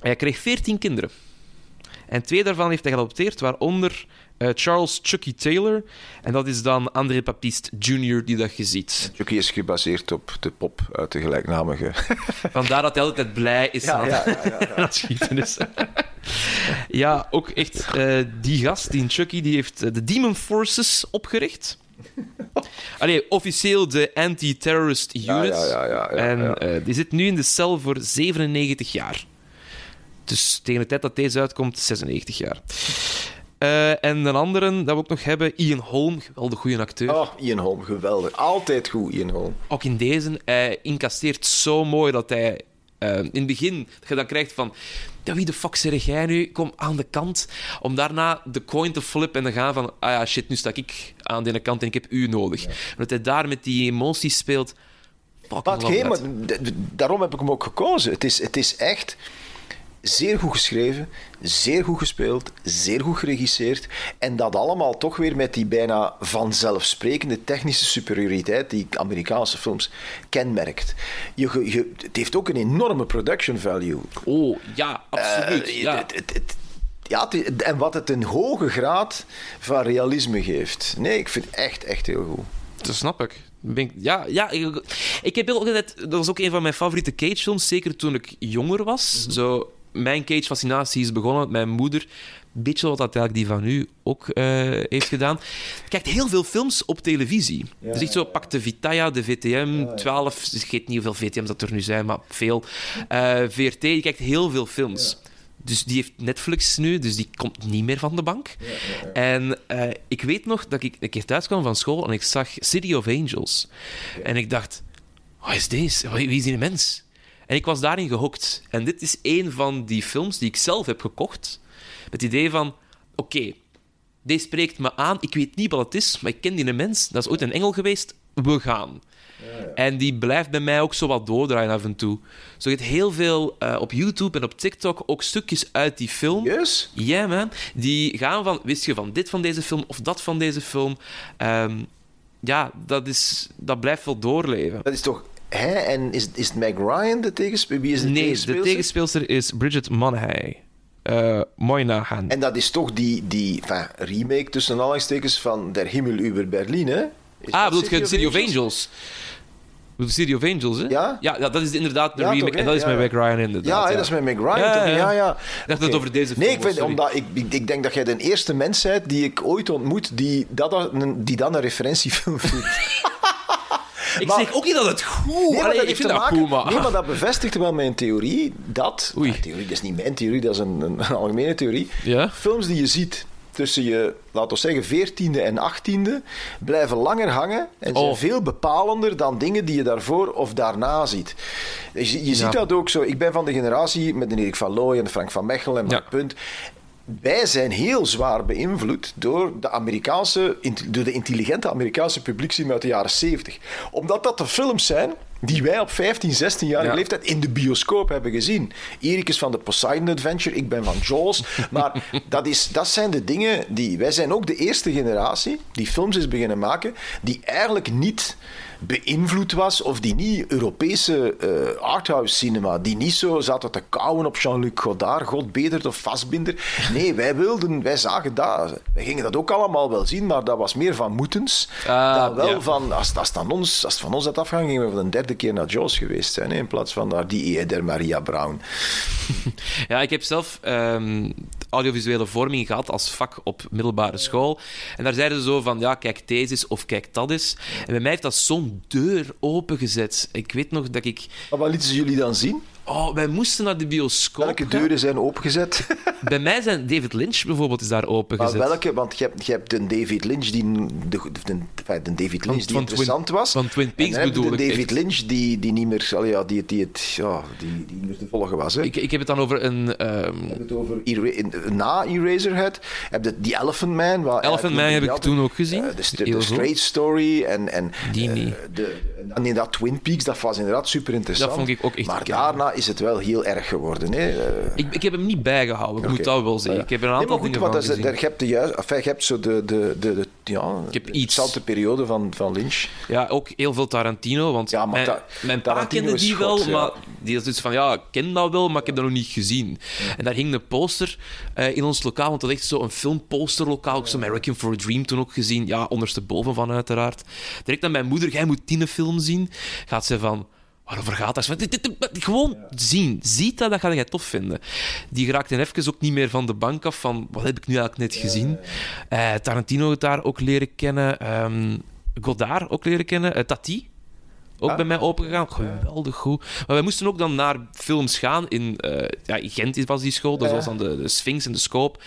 Hij kreeg 14 kinderen. En twee daarvan heeft hij geadopteerd, waaronder eh, Charles Chucky Taylor. En dat is dan André Baptiste Jr. die dat je ziet. Chucky is gebaseerd op de pop uit de gelijknamige. Vandaar dat hij altijd blij is Ja, aan, ja, ja, ja, schieten is. ja, ook echt. eh, die gast, die Chucky, die heeft eh, de Demon Forces opgericht. Allee, officieel de Anti-Terrorist Unit. Ja, ja, ja, en die zit nu in de cel voor 97 jaar. Dus tegen de tijd dat deze uitkomt, 96 jaar. Eh, en een andere dat we ook nog hebben, Ian Holm, geweldig goede acteur. Oh, Ian Holm, geweldig. Altijd goed, Ian Holm. Ook in deze, hij incasseert zo mooi dat hij eh, in het begin dat je dan krijgt van ja, wie de fuck zeg jij nu? Kom aan de kant. Om daarna de coin te flippen en dan gaan van ah ja, shit, nu sta ik aan de ene kant en ik heb u nodig. En dat hij daar met die emoties speelt. Maar hetgeen, maar daarom heb ik hem ook gekozen. Het is, het is echt zeer goed geschreven, zeer goed gespeeld, zeer goed geregisseerd. En dat allemaal toch weer met die bijna vanzelfsprekende technische superioriteit die Amerikaanse films kenmerkt. Je, het heeft ook een enorme production value. Oh, ja, absoluut. Eh, ja. het- het- het- ja, het- en wat het een hoge graad van realisme geeft. Nee, ik vind het echt, echt heel goed. Dat snap ik. Ja, ja ik, ik heb heel altijd... Dat was ook een van mijn favoriete Cage-films, zeker toen ik jonger was. Zo, mijn Cage-fascinatie is begonnen met mijn moeder. Beetje wat dat eigenlijk die van u ook eh, heeft gedaan. Kijkt heel veel films op televisie. dus echt zo, pak de Vitaya, de VTM, 12... Ik weet niet hoeveel VTM's dat er nu zijn, maar veel. Eh, VRT, die kijkt heel veel films. Dus die heeft Netflix nu, dus die komt niet meer van de bank. En eh, ik weet nog dat ik een keer thuis kwam van school en ik zag City of Angels. En ik dacht, wat is deze? Wie wie is die mens? En ik was daarin gehokt. En dit is een van die films die ik zelf heb gekocht. Met het idee van: oké, deze spreekt me aan. Ik weet niet wat het is, maar ik ken die mens. Dat is ooit een engel geweest. We gaan. En die blijft bij mij ook zo wat doordraaien af en toe. Zo je hebt heel veel eh, op YouTube en op TikTok ook stukjes uit die film. Yes? Ja, man. Die gaan van, wist je van dit van deze film of dat van deze film? Ehm, ja, dat, is, dat blijft wel doorleven. Dat is toch... Hè? En is, is het Meg Ryan de tegenspeelster? Wie is de Nee, de tegenspeelster? tegenspeelster is Bridget Monaghan. Eh mooi nagaan. En dat is toch die, die enfin, remake tussen aanhalingstekens van Der Himmel über Berlin, hè? Is ah, dat bedoelt je City of Angels? Bedoelt City of Angels, hè? Ja? Ja, ja, dat is inderdaad de Ja, remake. toch, en dat is Ja, met Ryan inderdaad. Ja, dat is met Meg Ryan, Ja, toch? ja. Ik dacht dat het over deze film Nee, ik, vind, omdat ik, ik, ik denk dat jij de eerste mens bent die ik ooit ontmoet die, dat, die dan een referentiefilm vindt. Ik Maar- zeg ook niet dat het goed Nee, maar Allee, dat ik heeft vind te dat maken- goed, maar... Nee, maar dat bevestigt wel mijn theorie dat... Oei. Ah, theorie, dat is niet mijn theorie, dat is een, een, algemene theorie. Ja? Films die je ziet tussen je, laten we zeggen, 14e en 18e, blijven langer hangen en zijn Oh. veel bepalender dan dingen die je daarvoor of daarna ziet. Je, ziet dat ook zo. Ik ben van de generatie met de Erik van Looy en Frank van Mechelen en Ja. Punt. Wij zijn heel zwaar beïnvloed door de, Amerikaanse, door de intelligente Amerikaanse publieksim uit de jaren 70. Omdat dat de films zijn die wij op 15, 16 jaar Ja. leeftijd in de bioscoop hebben gezien. Erik is van de Poseidon Adventure, ik ben van Jaws. Maar dat, is, dat zijn de dingen die... Wij zijn ook de eerste generatie die films is beginnen maken die eigenlijk niet beïnvloed was of die niet Europese eh, arthouse cinema, die niet zo zaten te kauwen op Jean-Luc Godard, God Bedert of Vastbinder. Nee, wij wilden, wij zagen dat. Wij gingen dat ook allemaal wel zien, maar dat was meer van moetens. Ah, dan wel ja. van, als, als, het aan ons, als het van ons had afgegaan, gingen we voor de derde keer naar Jaws geweest zijn, hè, in plaats van naar die E. der Maria Brown. Ja, ik heb zelf ehm, audiovisuele vorming gehad als vak op middelbare school. En daar zeiden ze zo van, ja, kijk deze is of kijk dat is. En bij mij heeft dat zo'n deur opengezet. Ik weet nog dat ik... Maar wat lieten ze jullie dan zien? Oh, wij moesten naar de bioscoop Welke deuren zijn opengezet? Bij mij zijn David Lynch bijvoorbeeld is daar Maar opengezet. welke? Want je hebt, je hebt een David Lynch die, de, de, de, David Lynch die interessant Twin- was. van Twin Peaks en bedoel de ik David echt. Lynch die, die niet meer, allee, ja, die, die, het, ja, die, die niet meer te volgen was. Hè. Ik, ik heb het dan over een... ehm, heb het over in- na Eraserhead. Heb je die Elephant Man. Waar Elephant Man heb ik toen ook gezien. Eh, de. Straight Story en, en Die eh, de, en inderdaad Twin Peaks, dat was inderdaad super interessant. Dat vond ik ook echt Maar daarna is het wel heel erg geworden. Hè. Ik, ik heb hem niet bijgehouden, ik moet dat wel zeggen. Ik heb er een Nee, aantal maar goed, dingen want dat is, daar, je hebt de juist, enfin, je hebt zo de, de, de, de, ja, Ik heb iets. periode van, van Lynch. Ja, ook heel veel Tarantino. Want Ja, mijn, Ta- mijn pa kende die God, wel, ja. maar die is dus van ja, ik ken dat wel, maar ik heb dat nog niet gezien. En daar hing een poster eh, in ons lokaal, want dat is echt zo'n filmposterlokaal. Ik zo Wrecking for a Dream toen ook gezien. Ja, ondersteboven van uiteraard. Direct aan mijn moeder, jij moet die film zien. Gaat ze van. Waarover gaat dat? Gewoon zien. Ziet dat, dat ga jij tof vinden. Die raakte even ook niet meer van de bank af van wat heb ik nu eigenlijk net gezien. Eh, Tarantino daar ook leren kennen. ehm Godard ook leren kennen. Eh, Tati. Ook Ah. bij mij opengegaan. Geweldig goed. Maar wij moesten ook dan naar films gaan. In, eh, ja, in Gent was die school. Dat Ja. was dan de, de Sphinx en de Scope.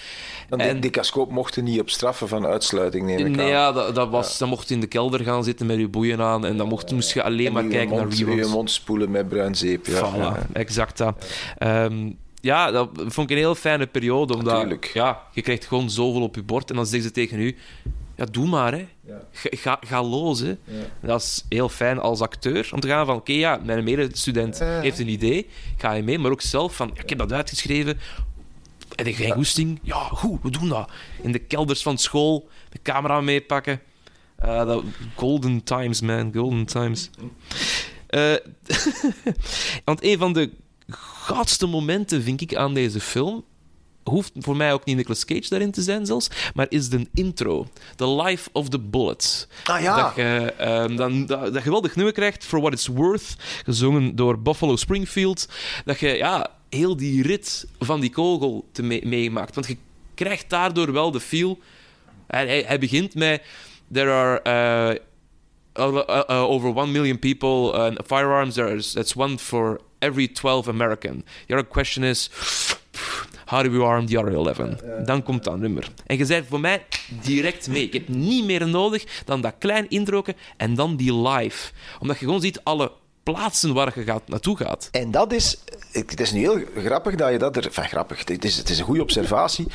Want En- de Decascoop mochten niet op straffen van uitsluiting, neem ik Nee, aan. ja, dat, dat was, dan mocht je in de kelder gaan zitten met je boeien aan. En dan mocht, moest je alleen En maar kijken mond, naar uw reruns. mond spoelen met bruin zeep. Ja, Voilà, ja. exact dat. Ehm, ja, dat vond ik een heel fijne periode. Omdat, Natuurlijk. Ja, je krijgt gewoon zoveel op je bord. En dan zeggen ze tegen u... Ja, doe maar, hè. Ga, ga, ga los, hè. Dat is heel fijn als acteur. Om te gaan van... Oké, ja, mijn medestudent heeft een idee. Ik ga je mee. Maar ook zelf van... ik heb dat uitgeschreven. Heb je geen goesting? Ja, goed, we doen dat. In de kelders van school. De camera meepakken. Dat, golden times, man. Golden times. Eh, want een van de gaafste momenten, vind ik, aan deze film... Hoeft voor mij ook niet Nicolas Cage daarin te zijn zelfs, maar is de intro. The Life of the Bullet. Ah ja, Dat je ehm, dan, dat, dat geweldig nummer krijgt, For What It's Worth, gezongen door Buffalo Springfield. Dat je ja, heel die rit van die kogel te me- meemaakt. Want je krijgt daardoor wel de feel... Hij, hij, hij begint met... There are... uh, uh, uh, uh, over 1 million people uh, firearms. There's, that's one for every 12 American. Your question is... How do we arm the other 11? Dan komt dat nummer. En je zei voor mij direct mee. Ik heb niet meer nodig dan dat klein introken en dan die live. Omdat je gewoon ziet alle plaatsen waar je gaat, naartoe gaat. En dat is, het is nu heel grappig dat je dat er, enfin grappig, het is, het is een goede observatie.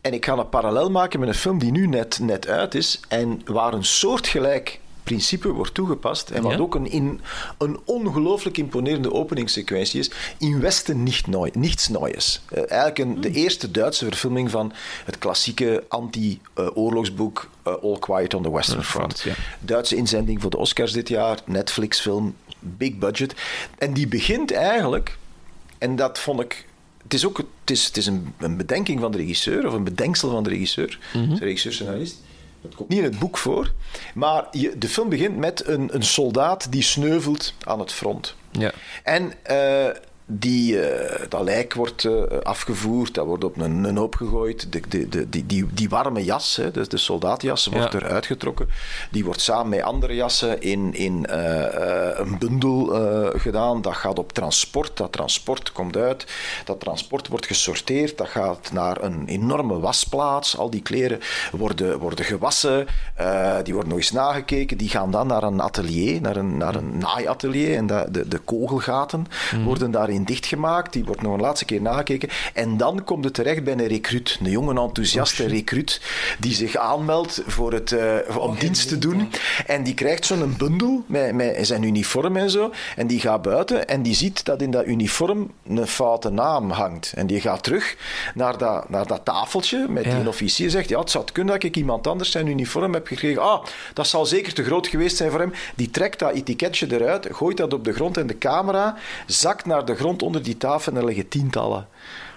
En ik ga een parallel maken met een film die nu net, net uit is en waar een soortgelijk principe wordt toegepast en wat Ja? ook een, in, een ongelooflijk imponerende openingssequentie is. In Westen niet niets Neues. Eh, eigenlijk een, de eerste Duitse verfilming van het klassieke anti-oorlogsboek eh, All Quiet on the Western Front. ja. Duitse inzending voor de Oscars dit jaar, Netflix-film, big budget. En die begint eigenlijk, en dat vond ik. Het is ook het is, het is een, een bedenking van de regisseur, of een bedenksel van de regisseur, de regisseur-scenarist. Dat komt niet in het boek voor. Maar je, de film begint met een, een soldaat die sneuvelt aan het front. Ja. En eh, die, eh, dat lijk wordt eh, afgevoerd, dat wordt op een, een hoop gegooid. De, de, de, die, die, die warme jas, hè, dus de soldaatjas, wordt Ja. eruit getrokken. Die wordt samen met andere jassen in, in eh, een bundel gedaan. Dat gaat op transport. Dat transport komt uit. Dat transport wordt gesorteerd. Dat gaat naar een enorme wasplaats. Al die kleren worden, worden gewassen. Die worden nog eens nagekeken. Die gaan dan naar een atelier, naar een, naar een naaiatelier. En dat- de, de kogelgaten worden daarin dichtgemaakt. Die wordt nog een laatste keer nagekeken. En dan komt het terecht bij een recruut. Een jonge, enthousiaste recruut die zich aanmeldt voor het, eh, om dienst te doen. En die krijgt zo'n bundel met, met zijn uniform en zo. En die gaat buiten en die ziet dat in dat uniform een foute naam hangt. En die gaat terug naar dat, naar dat tafeltje met Ja. die officier. Zegt, ja, het zou kunnen dat ik iemand anders zijn uniform heb gekregen. Ah, dat zal zeker te groot geweest zijn voor hem. Die trekt dat etiketje eruit, gooit dat op de grond en de camera zakt naar de grond onder die tafel en er liggen tientallen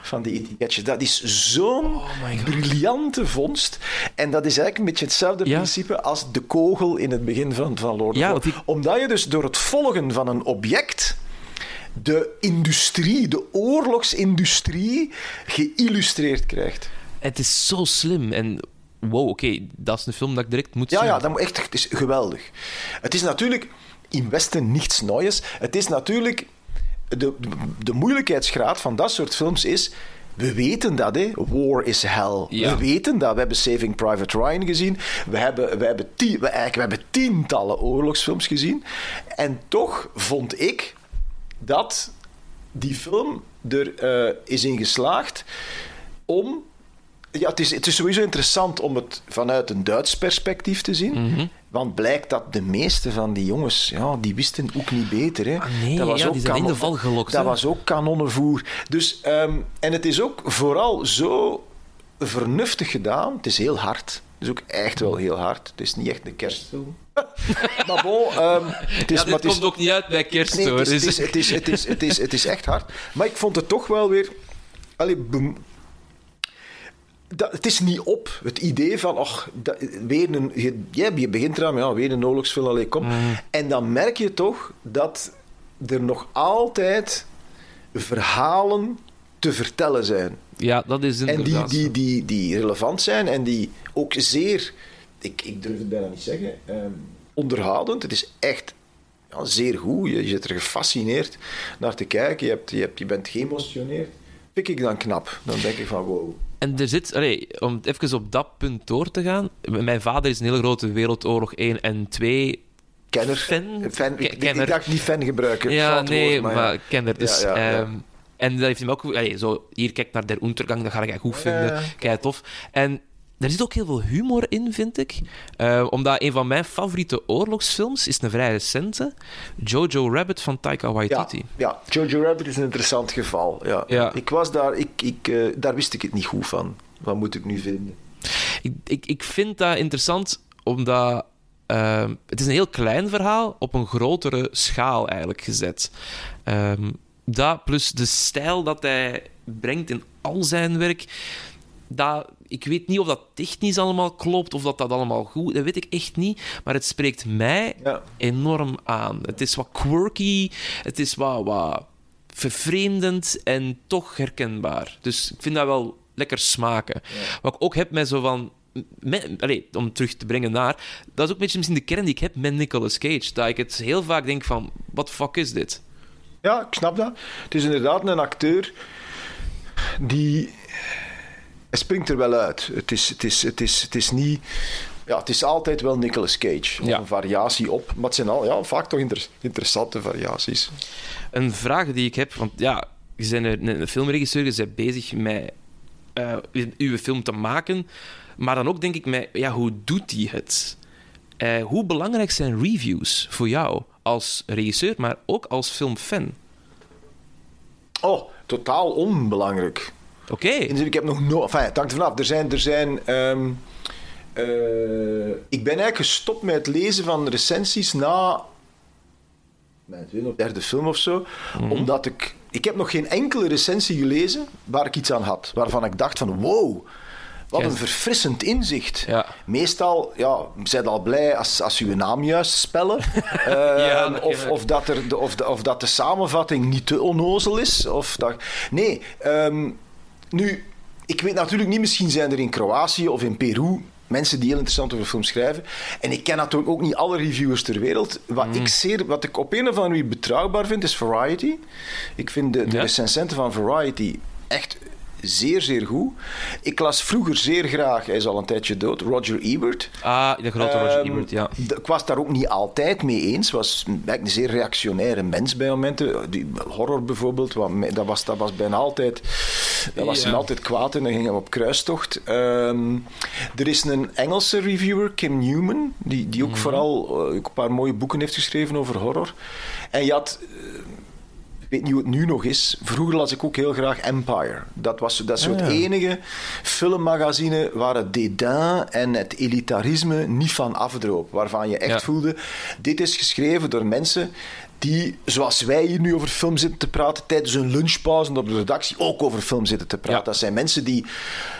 van die etiketjes. Dat is zo'n briljante vondst. En dat is eigenlijk een beetje hetzelfde Ja. principe als de kogel in het begin van, van Lord of Ja, die- Omdat je dus door het volgen van een object de industrie, de oorlogsindustrie, geïllustreerd krijgt. Het is zo slim. En wow, oké, dat is een film dat ik direct moet Ja, zien. ja, dat moet echt, het is geweldig. Het is natuurlijk in Westen niets Neues. Het is natuurlijk... De, de, moeilijkheidsgraad van dat soort films is... We weten dat, hè. War is hell. Ja. We weten dat. We hebben Saving Private Ryan gezien. We hebben, we hebben, tien, we, eigenlijk, we hebben tientallen oorlogsfilms gezien. En toch vond ik dat die film er eh, is in geslaagd om ja, het is, het is sowieso interessant om het vanuit een Duits perspectief te zien. Mhm. Want blijkt dat de meeste van die jongens, ja, die wisten ook niet beter. Hè. Ah, nee, dat was ja, ook die zijn in de val gelokt, Dat was ook kanonnenvoer. Dus, ehm, en het is ook vooral zo vernuftig gedaan. Het is heel hard. Het is ook echt wel heel hard. Het is niet echt een kerstfilm. maar bon, ehm, het is... Ja, maar is komt ook niet uit bij kerst, Nee, hoor. het is, het, is, het, is, het, is, het, is, het is echt hard. Maar ik vond het toch wel weer... Allee, dat, het is niet op. Het idee van, ach, dat, weer een, je, ja, je begint eraan, ja, weer een oorlogsfilm, allee, kom. Mm. En dan merk je toch dat er nog altijd verhalen te vertellen zijn. Ja, dat is En die, inderdaad die, die, die relevant zijn en die ook zeer, ik, ik durf het bijna niet zeggen, ehm, onderhoudend. Het is echt ja, zeer goed. Je, je zit er gefascineerd naar te kijken. Je, hebt, je, hebt, je bent geëmotioneerd. Vind ik dan knap. Dan denk ik van wow. En er zit, allee, om even op dat punt door te gaan. Mijn vader is een hele grote Wereldoorlog 1 en 2 Kenner. fan. Ik, ik kenner. dacht niet fan gebruiken. Ja, nee, woord, maar, ja. kenner. Dus, Ja, ja, ja. ehm, en dat heeft hij me ook... allee, zo, hier, kijk naar Der Untergang, dat ga ik goed vinden. Kei tof. En er zit ook heel veel humor in, vind ik. Eh, omdat een van mijn favoriete oorlogsfilms is een vrij recente. Jojo Rabbit van Taika Ja, Waititi. ja, Jojo Rabbit is een interessant geval. Ja. Ja. Ik was daar, ik, ik, eh, daar wist ik het niet goed van. Wat moet ik nu vinden? Ik, ik, ik vind dat interessant omdat ehm, het is een heel klein verhaal op een grotere schaal eigenlijk gezet. Ehm, dat plus de stijl dat hij brengt in al zijn werk. Dat, ik weet niet of dat technisch allemaal klopt of dat dat allemaal goed Dat weet ik echt niet. Maar het spreekt mij Ja. enorm aan. Het is wat quirky, het is wat, wat vervreemdend en toch herkenbaar. Dus ik vind dat wel lekker smaken. Wat ik ook heb met zo van. Met, allee, om terug te brengen naar. Dat is ook een beetje misschien de kern die ik heb met Nicolas Cage. Dat ik het heel vaak denk van: wat fuck is dit? Ja, ik snap dat. Het is inderdaad een acteur die... Hij springt er wel uit. Het is, het is, het is, het is niet... ja, het is altijd wel Nicolas Cage. Of Ja. een variatie op. Maar het zijn al, ja, vaak toch inter- interessante variaties. Een vraag die ik heb, want ja, je bent een, een filmregisseur, je bent bezig met eh, uw film te maken, maar dan ook denk ik ja, hoe doet hij het? Eh, hoe belangrijk zijn reviews voor jou als regisseur, maar ook als filmfan? Oh, totaal onbelangrijk. Oké. Zin, ik heb nog nooit... Enfin, het hangt er vanaf. Er zijn... Er zijn ehm, eh, ik ben eigenlijk gestopt met het lezen van recensies na mijn tweede of derde film of zo. Omdat ik... Ik heb nog geen enkele recensie gelezen waar ik iets aan had. Waarvan ik dacht van, wow, wat een verfrissend inzicht. Ja. Meestal, ja, zijn al blij als, als je naam juist spellen. Eh, Ja, dat of, of, dat er, de- of, de, of dat de samenvatting niet te onnozel is. Of dat, nee, ehm, nu, ik weet natuurlijk niet, misschien zijn er in Kroatië of in Peru mensen die heel interessant over films schrijven. En ik ken natuurlijk ook niet alle reviewers ter wereld. Wat, Mm. ik, zeer, wat ik op een of andere manier betrouwbaar vind, is Variety. Ik vind de, de Ja. recensenten van Variety echt zeer, zeer goed. Ik las vroeger zeer graag, hij is al een tijdje dood, Roger Ebert. Ah, de grote Roger Ehm, Ebert, ja. Ik was daar ook niet altijd mee eens. was eigenlijk een zeer reactionaire mens bij momenten. Die horror bijvoorbeeld, dat was, dat was bijna altijd... Dat was Ja. hem altijd kwaad en dan ging hij op kruistocht. Ehm, er is een Engelse reviewer, Kim Newman, die, die ook Mhm. vooral eh, ook een paar mooie boeken heeft geschreven over horror. En je had ik weet niet hoe het nu nog is. Vroeger las ik ook heel graag Empire. Dat, was, dat zo Ah, ja. enige filmmagazine waar het dédain en het elitarisme niet van afdroop. Waarvan je echt Ja. voelde, dit is geschreven door mensen die, zoals wij hier nu over film zitten te praten, tijdens een lunchpauze op de redactie ook over film zitten te praten. Ja. Dat zijn mensen die,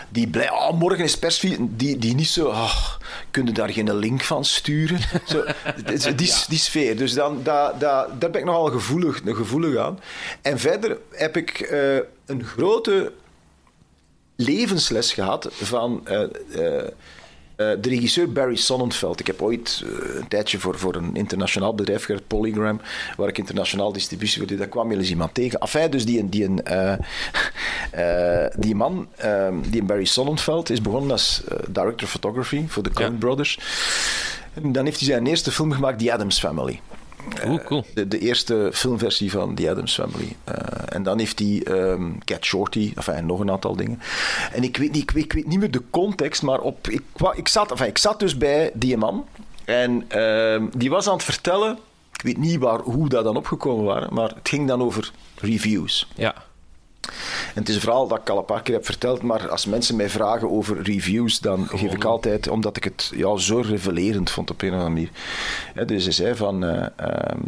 die blij, oh, morgen is persvier, die, die niet zo, oh, kunnen daar geen link van sturen. Zo, die, die, die sfeer. Dus dan, da, da, daar ben ik nogal gevoelig, gevoelig aan. En verder heb ik eh, een grote levensles gehad van eh, eh, eh, de regisseur Barry Sonnenfeld. Ik heb ooit eh, een tijdje voor, voor een internationaal bedrijf gewerkt, Polygram, waar ik internationaal distributie voor deed. Daar kwam wel eens iemand tegen. Enfin, dus die, die, een, eh, die man, eh, die Barry Sonnenfeld, is begonnen als director of photography voor de Coen Ja. Brothers. En dan heeft hij zijn eerste film gemaakt, The Addams Family. Oeh, cool. De, de eerste filmversie van The Addams Family. Eh, en dan heeft hij ehm, Cat Shorty, enfin, en nog een aantal dingen. En ik weet, niet, ik, weet, ik weet niet meer de context, maar op, ik, ik, zat, enfin, ik zat dus bij die man. En ehm, die was aan het vertellen, ik weet niet waar, hoe dat dan opgekomen waren, maar het ging dan over reviews. Ja. En het is een verhaal dat ik al een paar keer heb verteld, maar als mensen mij vragen over reviews, dan geef ik altijd, omdat ik het ja, zo revelerend vond op een of andere manier. Dus hij zei van, eh, ehm,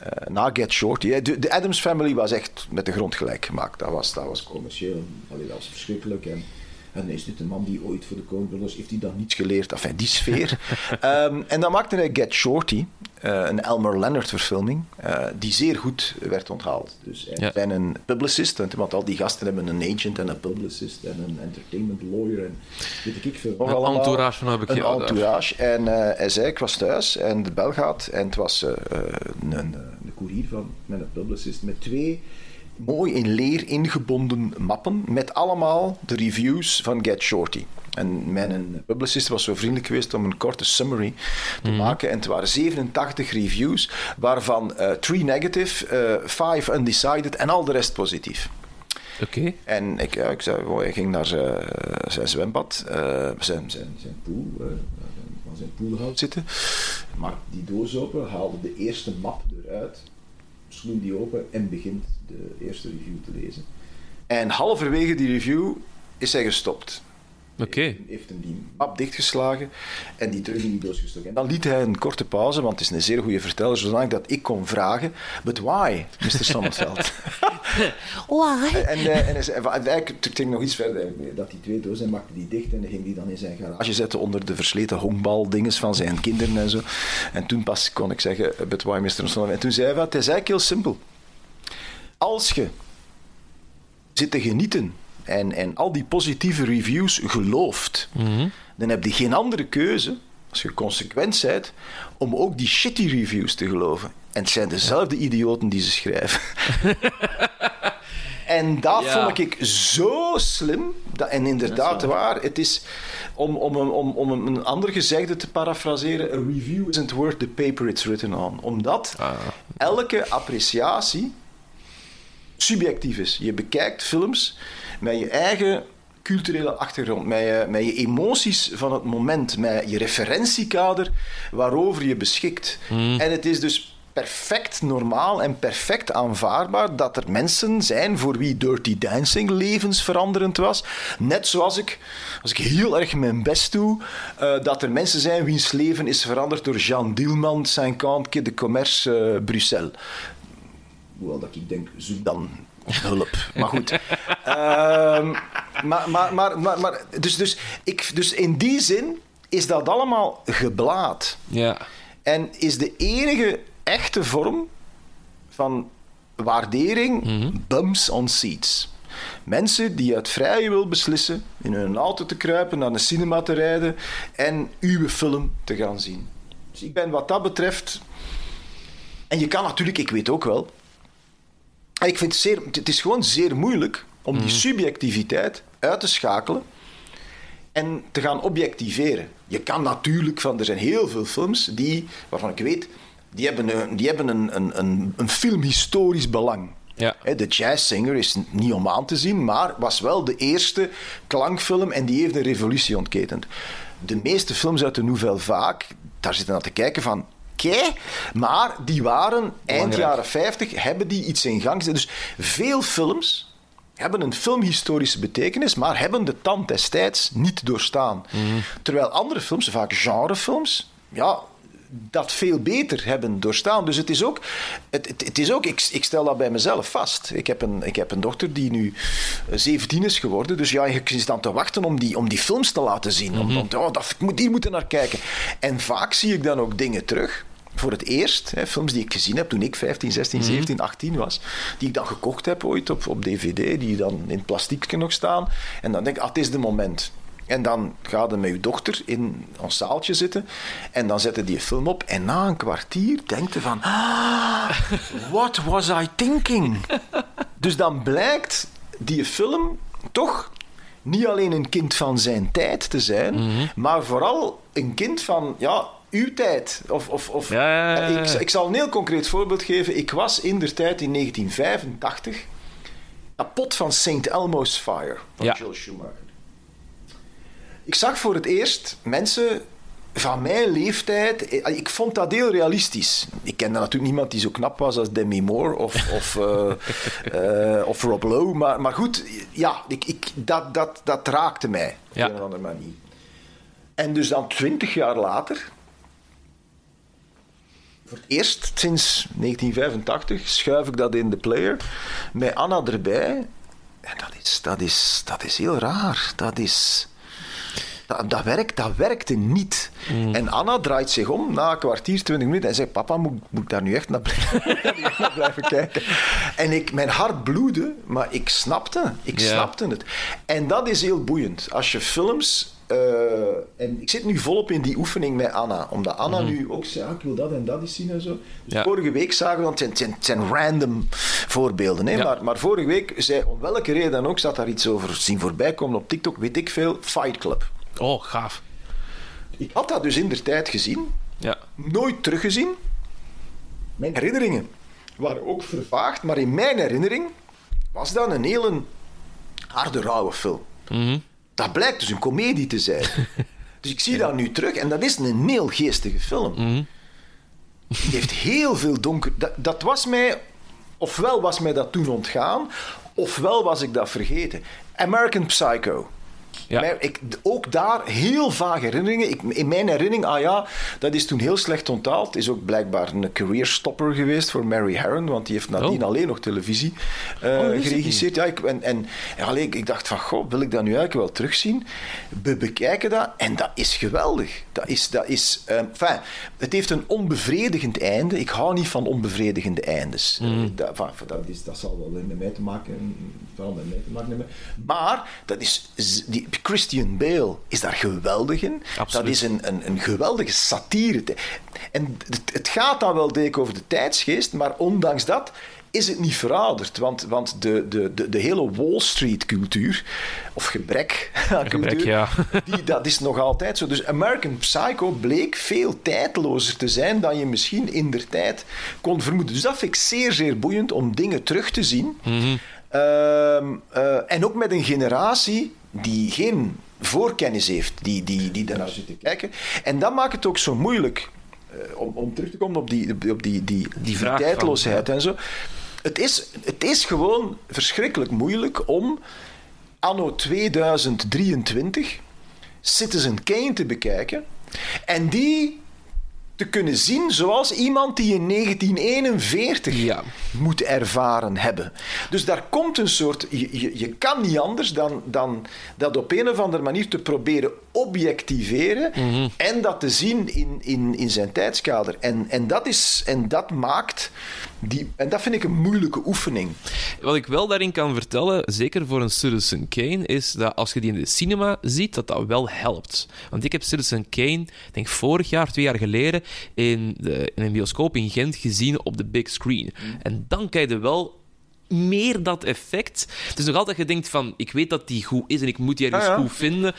eh, na Get Shorty, hè, de, de Adams Family was echt met de grond gelijk gemaakt. Dat was, dat was commercieel, Allee, dat was verschrikkelijk. En, en is dit een man die ooit voor de Coen Brothers, heeft hij dan niets geleerd? Enfin, die sfeer. Ehm, en dan maakte hij Get Shorty, een Elmer Leonard verfilming, eh, die zeer goed werd onthaald. Dus hij Ja. zijn een publicist, want- al die gasten hebben een agent en een publicist en een entertainment lawyer en weet ik veel. nog Een allemaal. entourage van heb ik Een entourage. En eh, hij zei, ik was thuis en de bel gaat en het was eh, eh, een, een, een koerier van met een publicist met twee mooi in leer ingebonden mappen met allemaal de reviews van Get Shorty. En mijn publicist was zo vriendelijk geweest om een korte summary te maken. En het waren 87 reviews, waarvan 3 negative, 5 undecided en al de rest positief. Oké. En ik, ja, ik zei, oh, hij ging naar zijn, zijn zwembad, eh, zijn, zijn, zijn pool, eh, van zijn poolhout zitten. Maakte die doos open, haalde de eerste map eruit, sloeg die open en begint de eerste review te lezen. En halverwege die review is hij gestopt. Oké. Heeft hem die map dichtgeslagen en die terug in die doos gestoken. En dan liet hij een korte pauze, want het is een zeer goede verteller, zodanig dat ik kon vragen: But why, Mr. Sonnenfeld? Why? En, eh, en hij zei, en eigenlijk, ging nog iets verder, eigenlijk, dat die twee dozen, maakte die dicht en hij ging die dan in zijn garage zetten onder de versleten honkbaldinges van zijn kinderen en zo. En toen pas kon ik zeggen, but why Mr. Sonnenfeld? En toen zei hij, wat, het is eigenlijk heel simpel. Als je zit te genieten en, en al die positieve reviews gelooft, dan heb je geen andere keuze, als je consequent bent, om ook die shitty reviews te geloven. En het zijn dezelfde idioten die ze schrijven. En dat Ja. vond ik zo slim. Dat, en inderdaad waar. Het is, om, om, een- om, om een ander gezegde te parafraseren, a review isn't worth the paper it's written on. Omdat Ah. elke appreciatie subjectief is. Je bekijkt films met je eigen culturele achtergrond, met je, met je emoties van het moment, met je referentiekader waarover je beschikt. En het is dus perfect normaal en perfect aanvaardbaar dat er mensen zijn voor wie Dirty Dancing levensveranderend was. Net zoals ik, als ik heel erg mijn best doe, eh, dat er mensen zijn wiens leven is veranderd door Jean Dielman, 50 Quai de Commerce, eh, Bruxelles. Hoewel dat ik denk, zoek dan hulp. Maar goed. Ehm, maar, maar, maar, maar, maar, dus, dus, ik, dus in die zin is dat allemaal geblaad. Ja. En is de enige echte vorm van waardering bums on seats. Mensen die uit vrije wil beslissen in hun auto te kruipen, naar de cinema te rijden en uw film te gaan zien. Dus ik ben wat dat betreft. En je kan natuurlijk, ik weet ook wel. Ik vind het, zeer, het is gewoon zeer moeilijk om die subjectiviteit uit te schakelen en te gaan objectiveren. Je kan natuurlijk van, er zijn heel veel films die, waarvan ik weet, die hebben een, die hebben een, een, een, een filmhistorisch belang. Ja. De Jazz Singer is niet om aan te zien, maar was wel de eerste klankfilm en die heeft een revolutie ontketend. De meeste films uit de Nouvelle Vague, daar zitten naar te kijken van. Kei, maar die waren eind jaren 50, hebben die iets in gang gezet. Dus veel films hebben een filmhistorische betekenis, maar hebben de tand destijds niet doorstaan. Terwijl andere films, vaak genrefilms, ja, dat veel beter hebben doorstaan. Dus het is ook, het, het, het is ook ik, ik stel dat bij mezelf vast. Ik heb een, ik heb een dochter die nu eh, 17 is geworden, dus ja, je zit dan te wachten om die, om die films te laten zien. Om, om, oh, dat, ik moet, die moeten naar kijken. En vaak zie ik dan ook dingen terug voor het eerst, hè, films die ik gezien heb toen ik 15, 16, 17, 18 was, die ik dan gekocht heb ooit op, op DVD, die dan in plastiekje nog staan. En dan denk ik, ah, het is de moment. En dan ga je met je dochter in ons zaaltje zitten en dan zetten die een film op en na een kwartier denkt je van, ah, what was I thinking? Dus dan blijkt die film toch niet alleen een kind van zijn tijd te zijn, maar vooral een kind van, ja, uw tijd. Of, of, of, Ja, ja, ja, ja. Ik, ik zal een heel concreet voorbeeld geven. Ik was in der tijd in 1985 kapot van St. Elmo's Fire van. Joel Schumacher. Ik zag voor het eerst mensen van mijn leeftijd. Ik vond dat heel realistisch. Ik kende natuurlijk niemand die zo knap was als Demi Moore of, of, eh, eh, of Rob Lowe. Maar, maar goed, ja, ik, ik, dat, dat, dat raakte mij op Ja. een of andere manier. En dus dan twintig jaar later, voor het eerst sinds 1985, schuif ik dat in de player met Anna erbij. En dat is, dat is, dat is heel raar. Dat is... Dat, dat, werkt, dat werkte niet. En Anna draait zich om na een kwartier, twintig minuten en zegt: Papa, moet, moet ik daar nu echt naar blijven, naar blijven kijken? En ik, mijn hart bloedde, maar ik snapte. Ik snapte het. En dat is heel boeiend. Als je films. Eh, en ik zit nu volop in die oefening met Anna, omdat Anna nu ook zei: ah, Ik wil dat en dat eens zien en zo. Dus Ja. vorige week zagen we, want het zijn, het random voorbeelden, hè? Ja. Maar, maar vorige week zei, om welke reden dan ook, zat daar iets over zien voorbij komen op TikTok, weet ik veel, Fight Club. Oh, gaaf. Ik had dat dus in de tijd gezien, Ja. nooit teruggezien. Mijn herinneringen waren ook vervaagd, maar in mijn herinnering was dat een hele harde, rauwe film. Dat blijkt dus een komedie te zijn. dus ik zie dat nu terug en dat is een heel geestige film. Die heeft heel veel donker... Dat, dat was mij... Ofwel was mij dat toen ontgaan, ofwel was ik dat vergeten. American Psycho. Ja. Mij- ik, ook daar heel vaag herinneringen. Ik, in mijn herinnering, ah ja, dat is toen heel slecht onthaald. Is ook blijkbaar een career stopper geweest voor Mary Harron, want die heeft nadien Oh. alleen nog televisie eh, Oh, geregisseerd. Ja, ik, en en allee, ik, ik dacht van, goh, wil ik dat nu eigenlijk wel terugzien? We bekijken dat en dat is geweldig. Dat is, dat is, eh, enfin, het heeft een onbevredigend einde. Ik hou niet van onbevredigende eindes. Mhm. Eh, dat, enfin, dat, is, dat zal wel met mij te maken, vooral met mij te maken hebben. Maar dat is, die, Christian Bale is daar geweldig in. Absoluut. Dat is een, een, een geweldige satire. En het, het gaat dan wel dik over de tijdsgeest, maar ondanks dat is het niet verouderd. Want, want de, de, de, de hele Wall Street-cultuur, of gebrek aan Gebrek, ja. die, dat is nog altijd zo. Dus American Psycho bleek veel tijdlozer te zijn dan je misschien in der tijd kon vermoeden. Dus dat vind ik zeer, zeer boeiend om dingen terug te zien. Ehm, eh, en ook met een generatie die geen voorkennis heeft, die, die, die daarnaar zit te kijken. En dat maakt het ook zo moeilijk. eh, om, om terug te komen op die, op die, die, die, van, tijdloosheid en zo. Het is, het is gewoon verschrikkelijk moeilijk om anno 2023 Citizen Kane te bekijken en die te kunnen zien zoals iemand die in 1941 Ja. moet ervaren hebben. Dus daar komt een soort. Je, je, je kan niet anders dan, dan dat op een of andere manier te proberen objectiveren en dat te zien in, in, in zijn tijdskader. En, en, dat is, en dat maakt. Die, en dat vind ik een moeilijke oefening. Wat ik wel daarin kan vertellen, zeker voor een Citizen Kane, is dat als je die in de cinema ziet, dat dat wel helpt. Want ik heb Citizen Kane, denk vorig jaar, twee jaar geleden, in, de, in een bioscoop in Gent gezien op de big screen. En dan krijg je wel meer dat effect. Het is nog altijd dat je denkt van, ik weet dat die goed is en ik moet die ergens ja. goed vinden.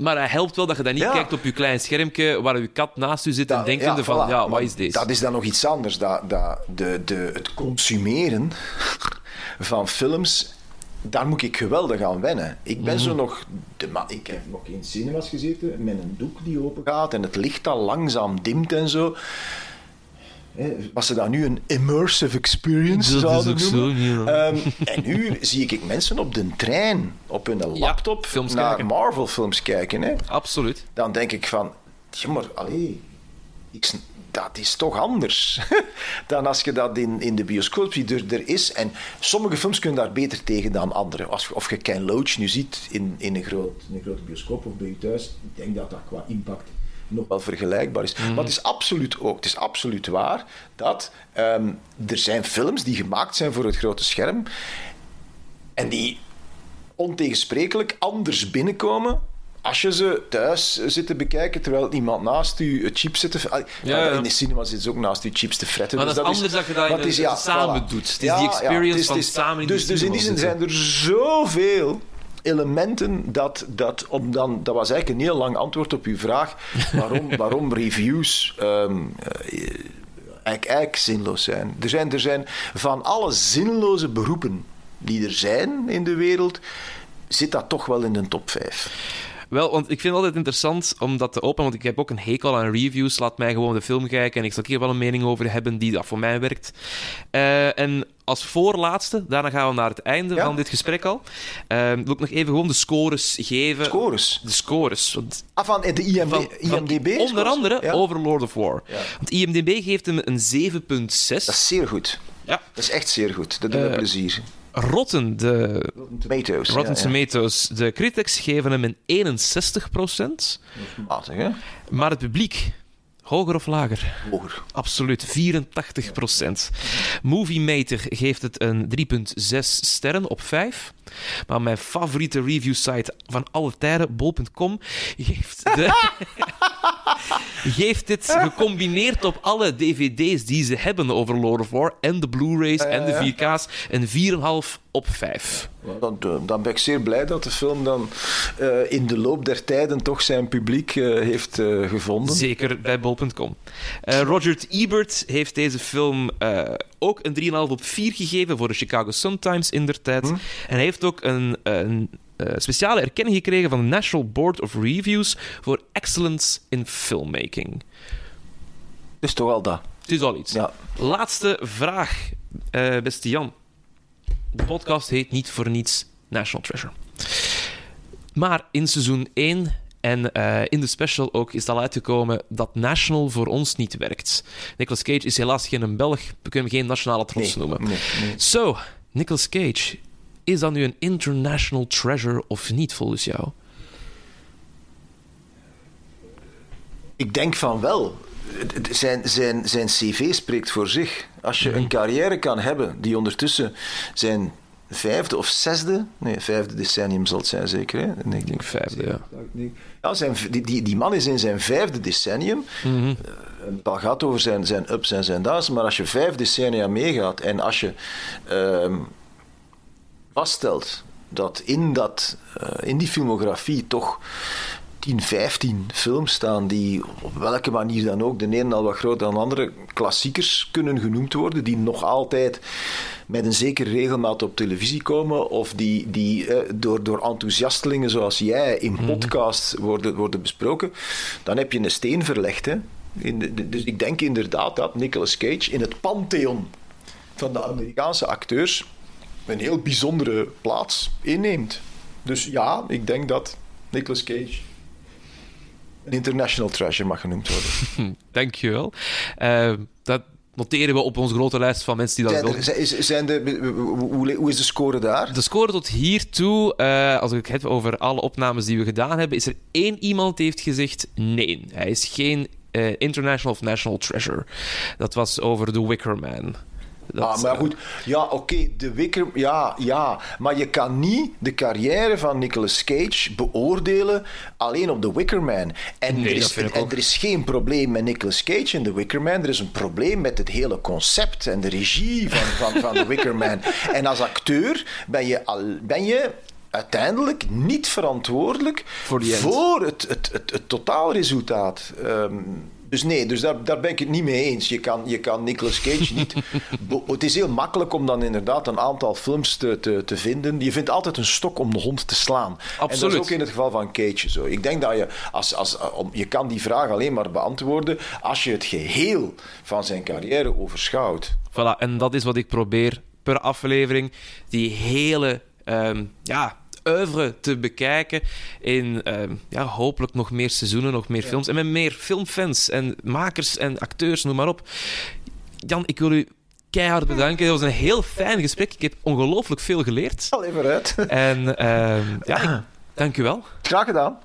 Maar het helpt wel dat je dan niet Ja. kijkt op je klein schermpje waar je kat naast je zit en Dat- denkende van, voilà. ja, wat is deze? Dat is dan nog iets anders. Dat, dat, de, de, het consumeren van films, daar moet ik geweldig aan wennen. Ik ben Mhm. zo nog... De, ik heb nog in cinemas gezeten met een doek die open gaat en het licht al langzaam dimt en zo. Was ze dat nu een immersive experience Dat is zouden ook zo, ja. Ehm, en nu zie ik mensen op de trein, op hun laptop, films naar kijken. Marvel-films kijken. Hè? Absoluut. dan denk ik van, ja, maar allee, ik, dat is toch anders dan als je dat in, in de bioscoop ziet. Er, er is, en sommige films kunnen daar beter tegen dan andere. Als, je- of je Ken Loach nu ziet in, in, een groot, in een grote bioscoop of bij je thuis, ik denk dat dat qua impact nog wel vergelijkbaar is. Maar het is absoluut ook, het is absoluut waar dat ehm, er zijn films die gemaakt zijn voor het grote scherm en die ontegensprekelijk anders binnenkomen als je ze thuis zit te bekijken terwijl iemand naast u chips zit te... Ja, ja. In de cinema zit ze ook naast u chips te fretten. Maar dus dat is anders dat je dat een- samen voilà. doet. Het is die experience van samen in dus, dus in die zin zijn er zoveel elementen dat, dat, om dan, dat was eigenlijk een heel lang antwoord op uw vraag waarom, waarom reviews ehm, eh, eigenlijk, eigenlijk zinloos zijn. Er, zijn. er zijn van alle zinloze beroepen die er zijn in de wereld, zit dat toch wel in de top 5. Wel, want ik vind het altijd interessant om dat te openen, want ik heb ook een hekel aan reviews. Laat mij gewoon de film kijken en ik zal hier wel een mening over hebben die dat voor mij werkt. Eh, en als voorlaatste, daarna gaan we naar het einde Ja. van dit gesprek al, eh, wil ik nog even gewoon de scores geven. Scores. De scores. Want Ah, van de IMD, van, van IMDb? onder andere Ja. over Lord of War. Ja. Want IMDb geeft hem een 7,6. Dat is zeer goed. Ja. Dat is echt zeer goed. Dat doet me Eh, plezier. Rotten, de Tomatoes. Rotten ja, ja. Tomatoes, de critics geven hem een 61%, Matig, hè? maar het publiek hoger of lager? Hoger. Absoluut, 84%. Movie Meter geeft het een 3,6 sterren op 5. Maar mijn favoriete review site van alle tijden, bol.com, geeft, de, geeft dit gecombineerd op alle dvd's die ze hebben over Lord of War en de Blu-rays en de 4K's een 4,5 op 5. Dan, dan ben ik zeer blij dat de film dan eh, in de loop der tijden toch zijn publiek eh, heeft eh, gevonden. Zeker bij bol.com. Eh, Roger. Ebert heeft deze film eh, ook een 3,5 op 4 gegeven voor de Chicago Sun-Times in der tijd. En hij heeft ook een, een eh, speciale erkenning gekregen van de National Board of Reviews voor Excellence in Filmmaking. Dus toch al dat. Het is al iets. Ja. Laatste vraag, eh, beste Jan. De podcast heet niet voor niets National Treasure. Maar in seizoen 1 en eh, in de special ook is het al uitgekomen dat National voor ons niet werkt. Nicolas Cage is helaas geen Belg. We kunnen hem geen nationale trots Nee, noemen. nee, nee. Zo, Nicolas Cage. Is dat nu een international treasure of niet volgens jou? Ik denk van wel. Het- het- Zijn, zijn, zijn cv spreekt voor zich. Als je een carrière kan hebben die ondertussen zijn vijfde of zesde, nee, vijfde decennium zal het zijn zeker. Hè? Nee, ik denk Vijfde, ja. Ja, zijn, die, die, die man is in zijn vijfde decennium. Mhm. Eh, Dat gaat over zijn, zijn ups en zijn downs, maar als je vijf decennia meegaat en als je ehm, vaststelt dat in, dat, eh, in die filmografie toch 10, 15 films staan die op welke manier dan ook, de ene al wat groter dan de andere, klassiekers kunnen genoemd worden, die nog altijd met een zekere regelmaat op televisie komen, of die, die eh, door, door enthousiastelingen zoals jij in podcasts worden, worden besproken, dan heb je een steen verlegd. Hè? In de, dus ik denk inderdaad dat Nicolas Cage in het pantheon van de Amerikaanse acteurs een heel bijzondere plaats inneemt. Dus ja, ik denk dat Nicolas Cage een international treasure mag genoemd worden. Dankjewel. Eh dat noteren we op onze grote lijst van mensen die dat Zijn er, de, hoe, hoe is de score daar? De score tot hiertoe, eh als ik het heb over alle opnames die we gedaan hebben, is er één iemand die heeft gezegd nee. Hij is geen eh, international of national treasure. Dat was over The Wicker Man. Dat, ah, maar eh, goed, ja, oké, de Wicker, ja, ja, maar je kan niet de carrière van Nicolas Cage beoordelen alleen op The Wicker Man. En, Nee, er, is, en ook. er is geen probleem met Nicolas Cage in The Wicker Man, er is een probleem met het hele concept en de regie van, van, van The Wicker Man. En als acteur ben je, al, ben je uiteindelijk niet verantwoordelijk Voor het, het, het, het totaalresultaat. Ehm, dus nee, dus daar, daar ben ik het niet mee eens. Je kan, je kan Nicolas Cage niet... het is heel makkelijk om dan inderdaad een aantal films te, te, te vinden. Je vindt altijd een stok om de hond te slaan. En dat Absoluut. is ook in het geval van Cage zo. Ik denk dat je... Als, als, om, je kan die vraag alleen maar beantwoorden als je het geheel van zijn carrière overschouwt. Voilà, en dat is wat ik probeer per aflevering. Die hele ehm, ja, oeuvre te bekijken. In ehm, ja, hopelijk nog meer seizoenen, nog meer films. En met meer filmfans en makers en acteurs, noem maar op. Jan, ik wil u keihard bedanken. Het was een heel fijn gesprek. Ik heb ongelooflijk veel geleerd. Al even uit. En ehm, ja, ik, dank u wel. Graag gedaan.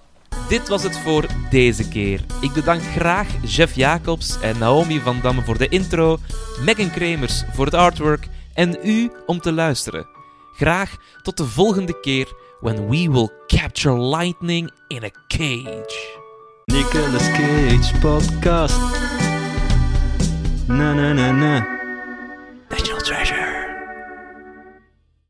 Dit was het voor deze keer. Ik bedank graag Jeff Jacobs en Naomi van Damme voor de intro, Megan Kremers voor het artwork en u om te luisteren. Graag tot de volgende keer when we will capture lightning in a cage. Nicolas Cage podcast. Na na na na.